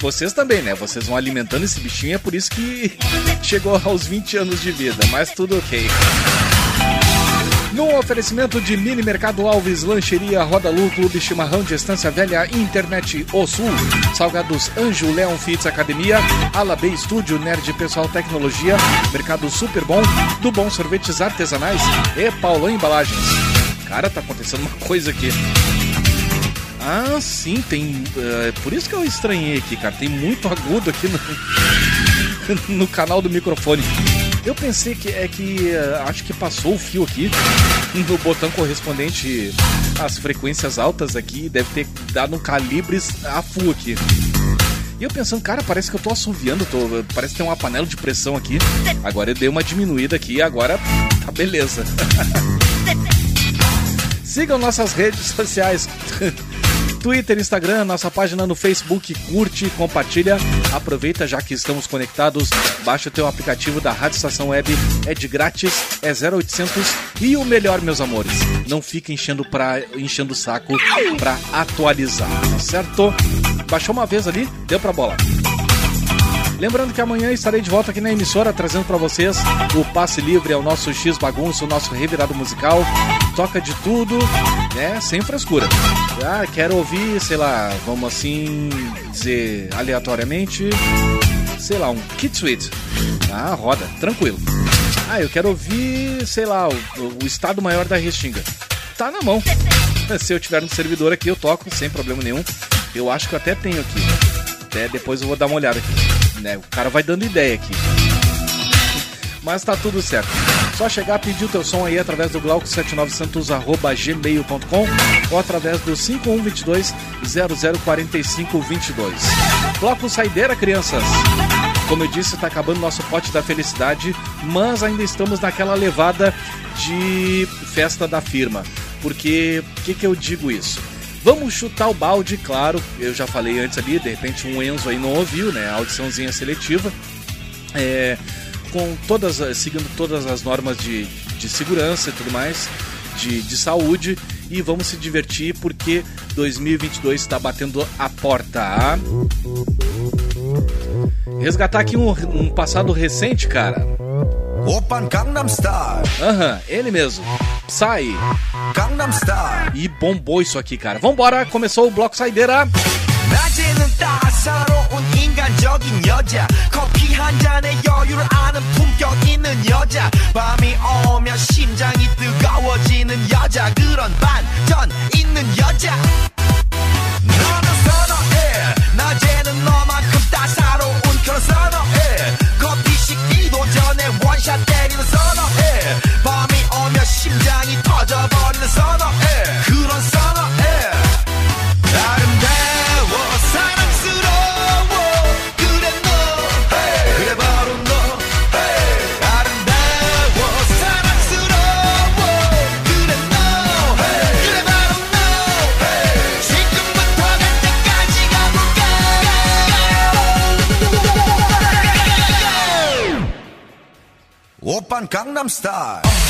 Vocês também, né? Vocês vão alimentando esse bichinho é por isso que chegou aos 20 anos de vida, mas tudo ok. No oferecimento de Mini Mercado Alves, Lancheria Roda Lu, Clube Chimarrão de Estância Velha, Internet O Sul, Salgados Anjo, Leon Fitz Academia, Alabê Estúdio, Nerd Pessoal Tecnologia, Mercado Super Bom, do Bom Sorvetes Artesanais e Paulão Embalagens. Cara, tá acontecendo uma coisa aqui. Ah, sim, tem. é, por isso que eu estranhei aqui, cara. Tem muito agudo aqui no, no canal do microfone. Eu pensei que é que eh, acho que passou o fio aqui no botão correspondente às frequências altas aqui, deve ter dado um calibres a full aqui. E eu pensando, cara, parece que eu tô assoviando, tô, parece que tem uma panela de pressão aqui. Agora eu dei uma diminuída aqui e agora tá beleza. Sigam nossas redes sociais. Twitter, Instagram, nossa página no Facebook, curte, compartilha, aproveita já que estamos conectados, baixa o teu aplicativo da Rádio Estação Web, é de grátis, é 0800 e o melhor, meus amores, não fica enchendo pra, enchendo o saco pra atualizar, tá certo? Baixou uma vez ali, deu pra bola. Lembrando que amanhã estarei de volta aqui na emissora trazendo para vocês o passe livre ao nosso X bagunço, o nosso revirado musical. Toca de tudo, né? Sem frescura. Ah, quero ouvir, sei lá, vamos assim dizer aleatoriamente, sei lá, um Kid Sweet. Ah, roda, tranquilo. Ah, eu quero ouvir, sei lá, o, o Estado Maior da Restinga. Tá na mão. Se eu tiver no servidor aqui, eu toco sem problema nenhum. Eu acho que eu até tenho aqui. Até depois eu vou dar uma olhada aqui. Né? O cara vai dando ideia aqui. Mas tá tudo certo. Só chegar, pedir o teu som aí através do glauco79santos.gmail.com ou através do 5122 004522. Bloco Saideira, crianças! Como eu disse, tá acabando nosso pote da felicidade, mas ainda estamos naquela levada de festa da firma. Porque, o que, que eu digo isso? Vamos chutar o balde, claro. Eu já falei antes ali, de repente um Enzo aí não ouviu, né? Audiçãozinha seletiva. É, com todas, as- seguindo todas as normas de, de segurança e tudo mais, de, de saúde. E vamos se divertir porque 2022 está batendo a porta. ah. Resgatar aqui um, um passado recente, cara. Open Gangnam Style. Aham, ele mesmo. Sai. Gangnam Style. E bombou isso aqui, cara. Vambora, começou o bloco saideira. 낮에는 따사로운 인간적인 여자 커피 한 잔에 여유를 아는 품격 있는 여자 밤이 오면 심장이 뜨거워지는 여자 그런 반전 있는 여자 너는 선어해 낮에는 너만큼 따사로운 그런 선어해 커피 식기도 전에 원샷 때리는 선어해. 밤이 오면 심장이 터져버리는 선어해. 그런 오빤 강남 스타일.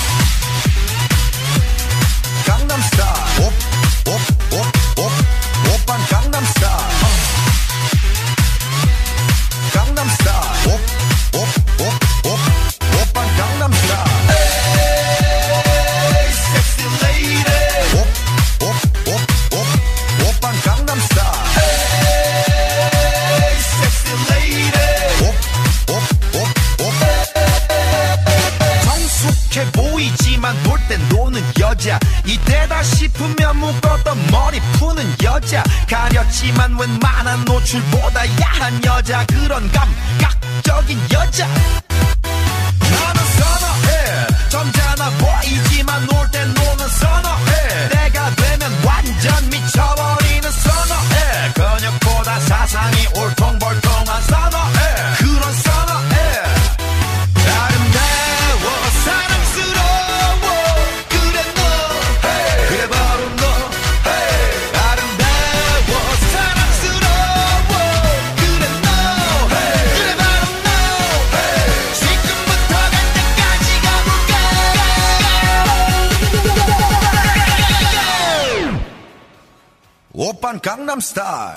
싶으면 묶었던 머리 푸는 여자. 가렸지만 웬만한 노출보다 야한 여자. 그런 감각적인 여자. 나는 선어해. 점잖아 보이지만 놀 땐 노는 선어해 오빤 강남 스타일.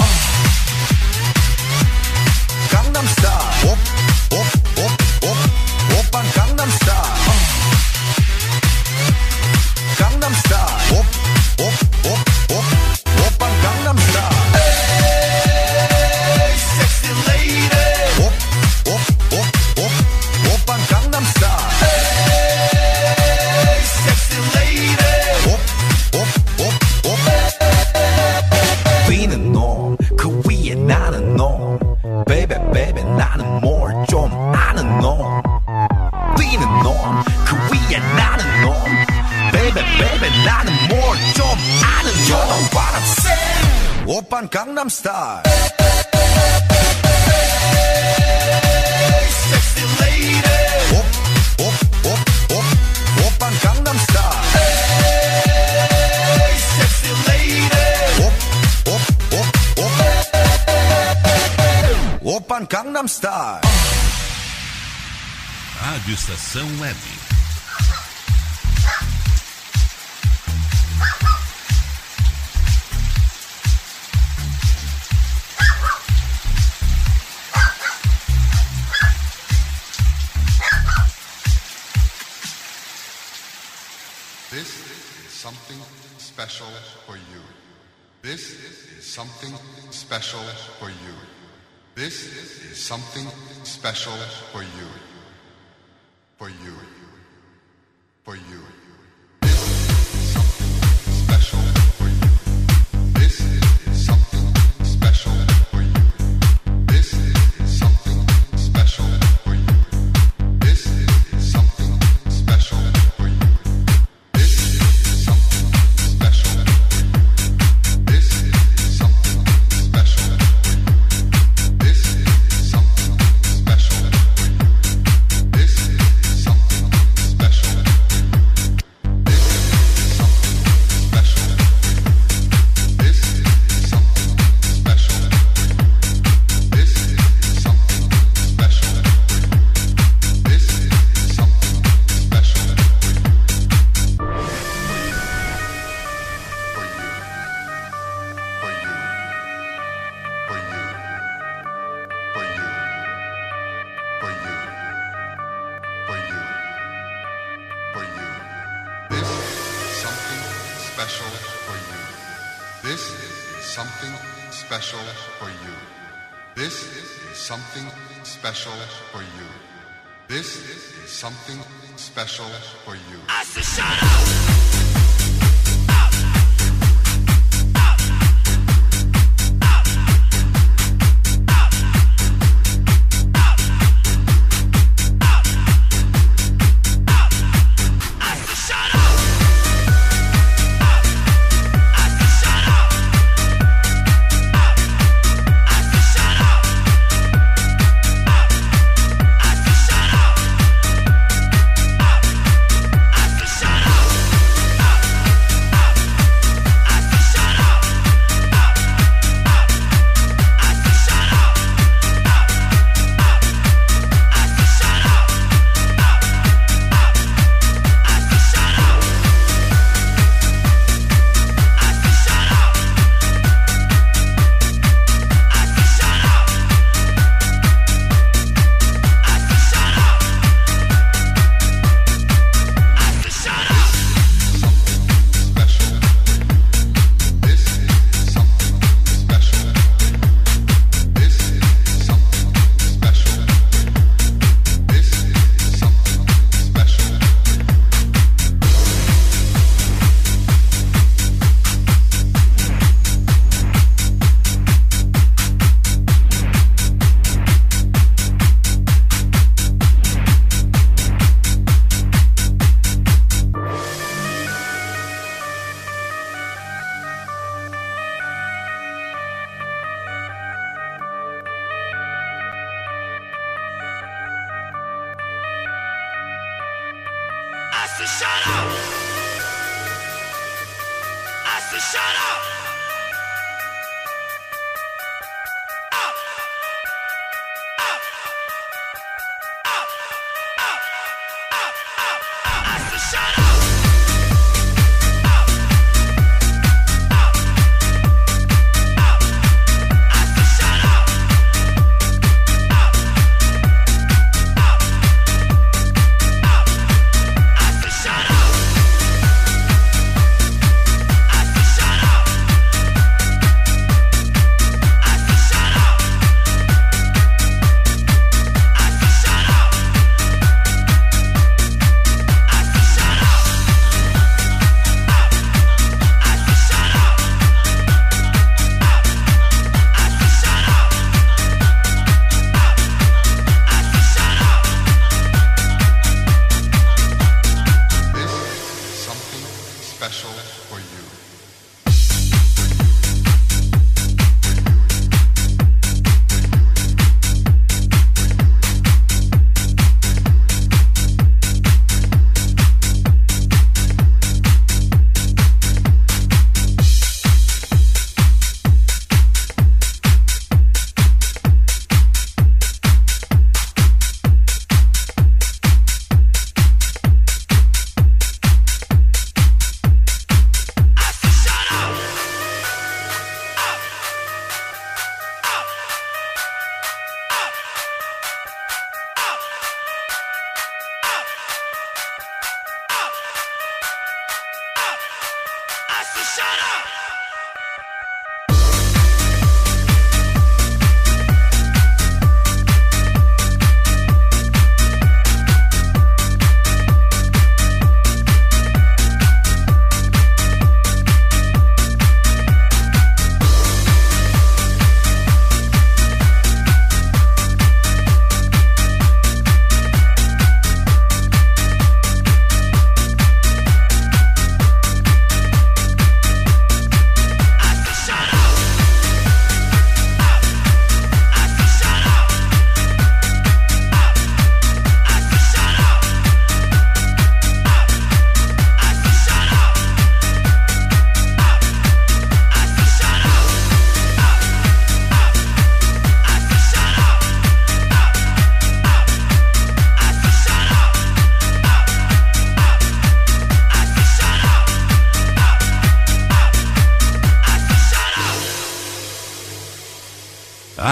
Estação Web. This is something special for you. This is something special for you. This is something special for you.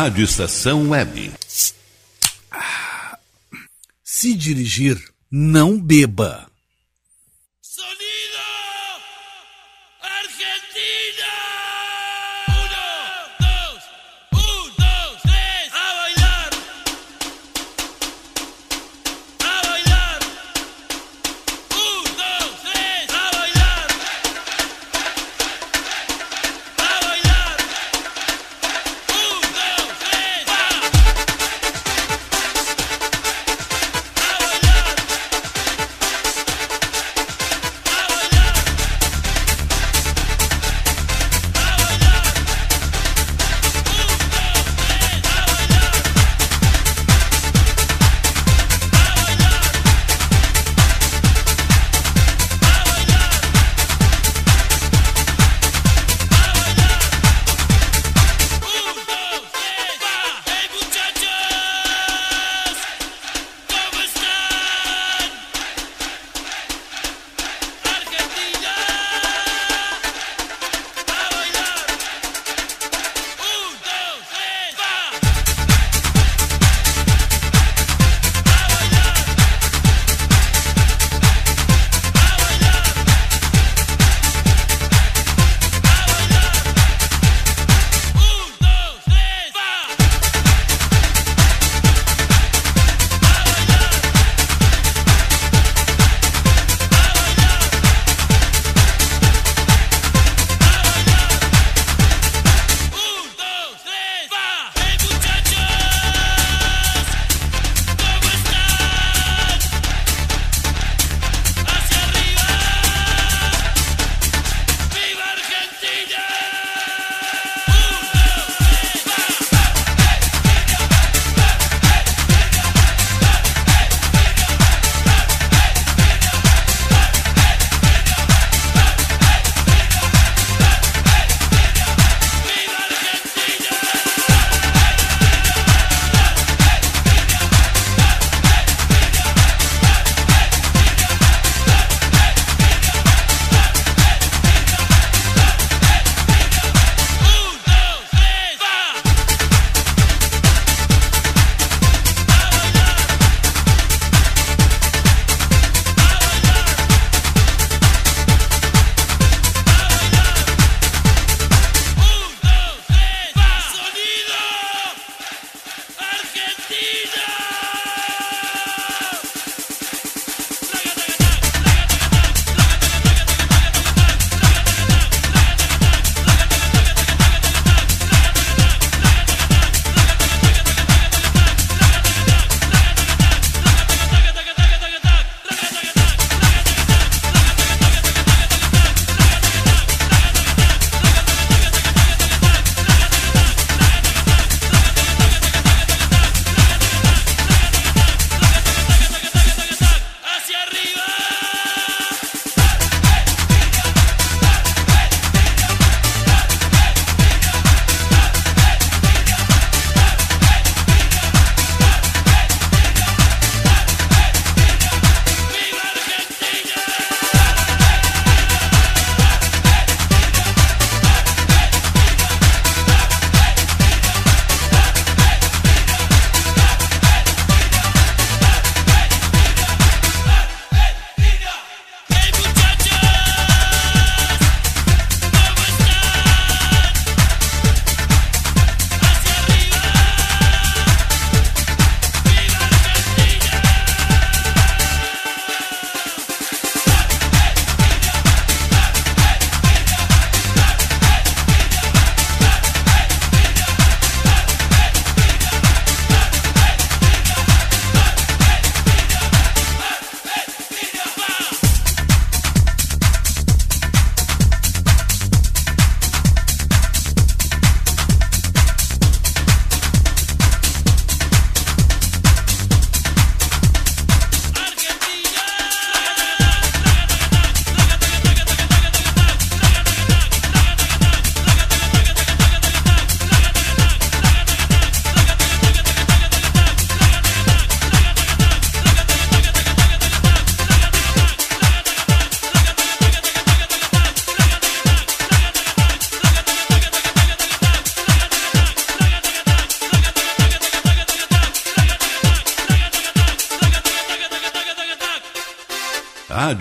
Rádio Estação Web. Se dirigir, não beba.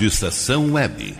de Estação Web.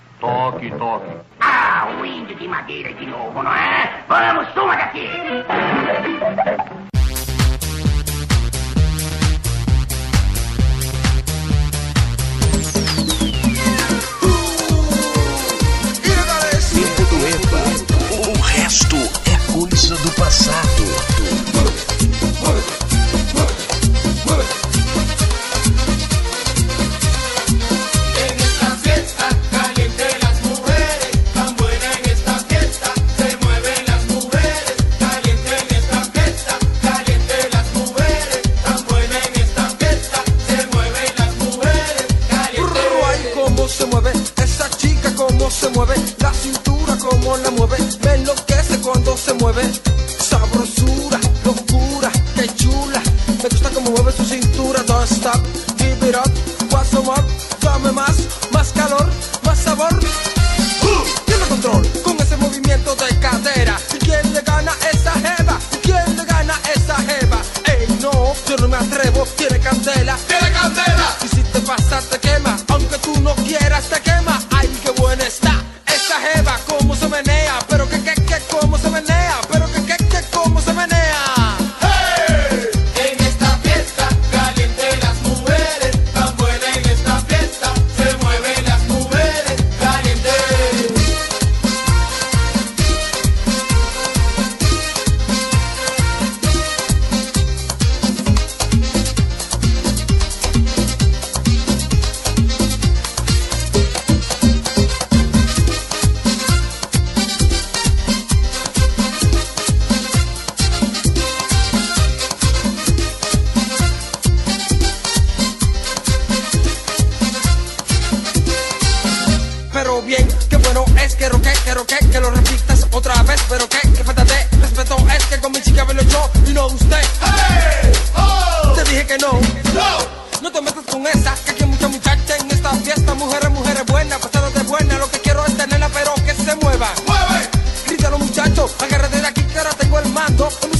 bien. Qué bueno es que roque, que roque, que lo repitas otra vez. Pero que, que falta de respeto es que con mi chica velo yo y no usted. Hey, oh, te dije que no. No. No te metas con esa, que aquí hay mucha muchacha en esta fiesta. Mujeres, mujeres buenas, pasadas de buenas. Lo que quiero es tenerla, pero que se mueva. Mueve. Grítalo, muchachos, agárrate de aquí, que ahora tengo el mando. En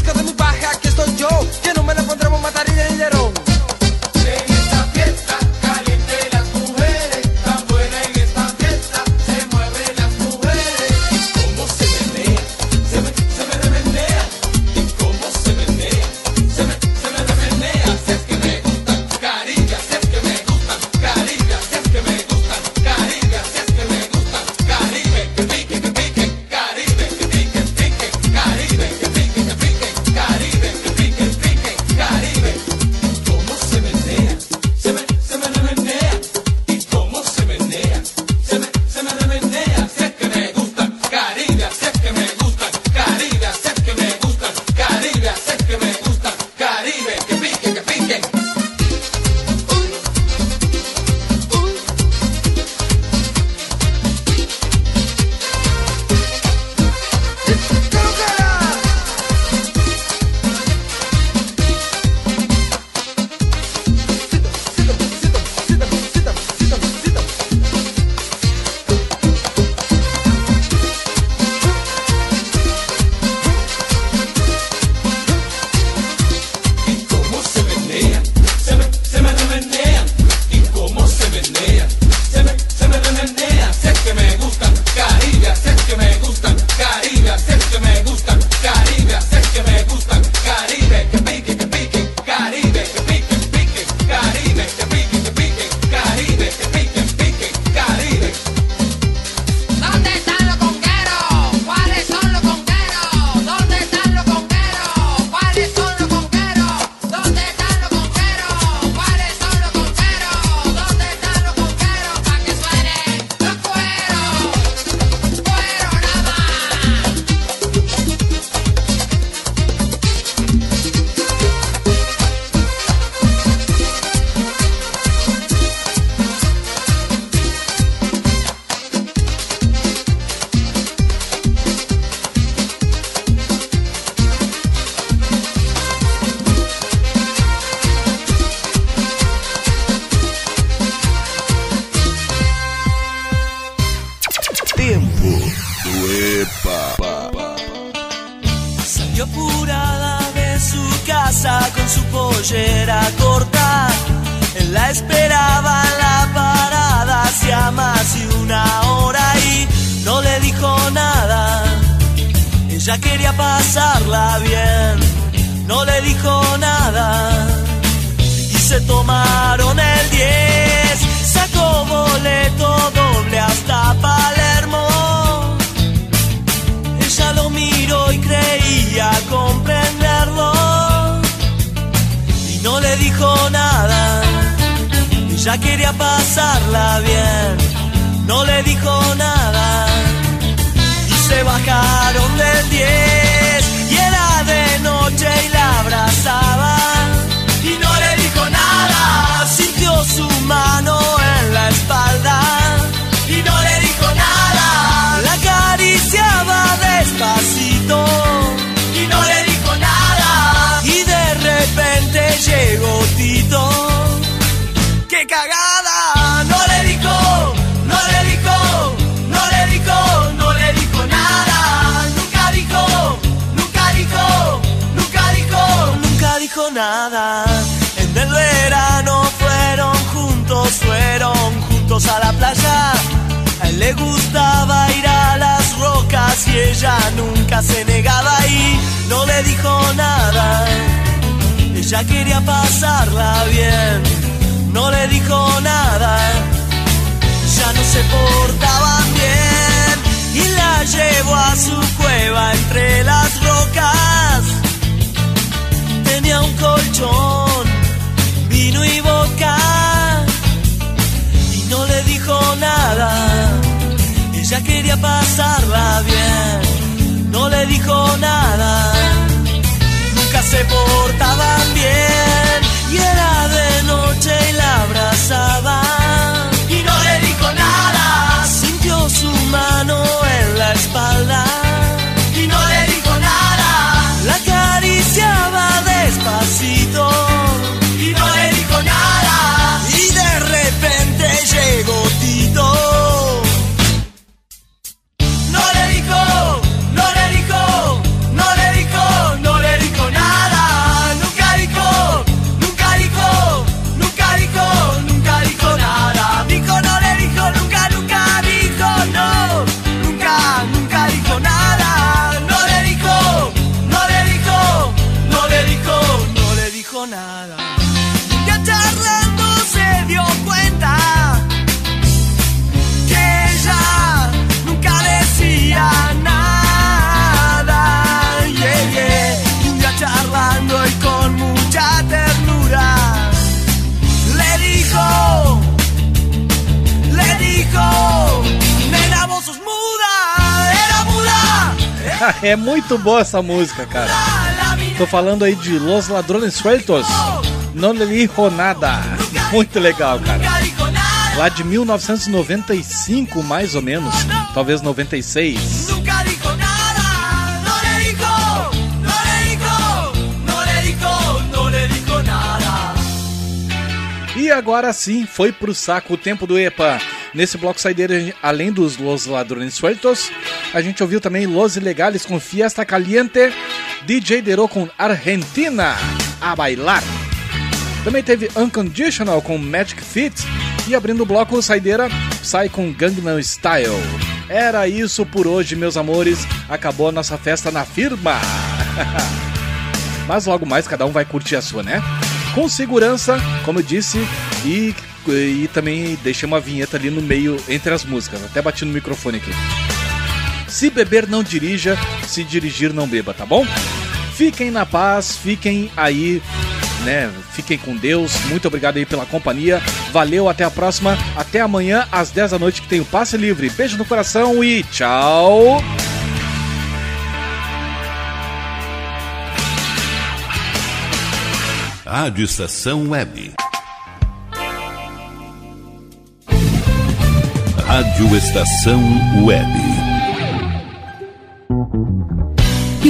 a la playa. A él le gustaba ir a las rocas y ella nunca se negaba y no le dijo nada. Ella quería pasarla bien no le dijo nada, ya no se portaban bien y la llevó a su cueva entre las rocas. Tenía un colchón, vino y boca dijo nada. Ella quería pasarla bien, no le dijo nada. Nunca se portaban bien y era de noche y la abrazaba y no le dijo nada. Sintió su mano en la espalda y no le dijo nada. La acariciaba despacito y no le dijo nada. Y de repente llegó é muito boa essa música, cara. Tô falando aí de Los Ladrones Sueltos. Não lhe dijo nada. Muito legal, cara. Lá de 1995, mais ou menos. Talvez 96. Nunca dijo nada, no le dijo, no le dijo, no le dijo, no le dijo nada. E agora sim, foi pro saco o tempo do EPA. Nesse bloco saideira, além dos Los Ladrones Sueltos, a gente ouviu também Los Ilegales com Fiesta Caliente, DJ Dero com Argentina, a bailar. Também teve Unconditional com Magic Fit e abrindo o bloco saideira, sai com Gangnam Style. Era isso por hoje, meus amores. Acabou a nossa festa na firma. Mas logo mais cada um vai curtir a sua, né? Com segurança, como eu disse, e, e também deixei uma vinheta ali no meio entre as músicas. Até bati no microfone aqui. Se beber, não dirija. Se dirigir, não beba, tá bom? Fiquem na paz, fiquem aí, né? Fiquem com Deus. Muito obrigado aí pela companhia. Valeu, até a próxima. Até amanhã às 10 da noite que tem o passe livre. Beijo no coração e tchau. Rádio Estação Web. Rádio Estação Web.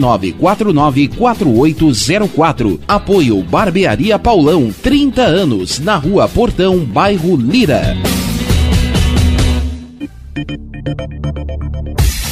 51999494804. Apoio Barbearia Paulão, 30 anos, na Rua Portão, bairro Lira.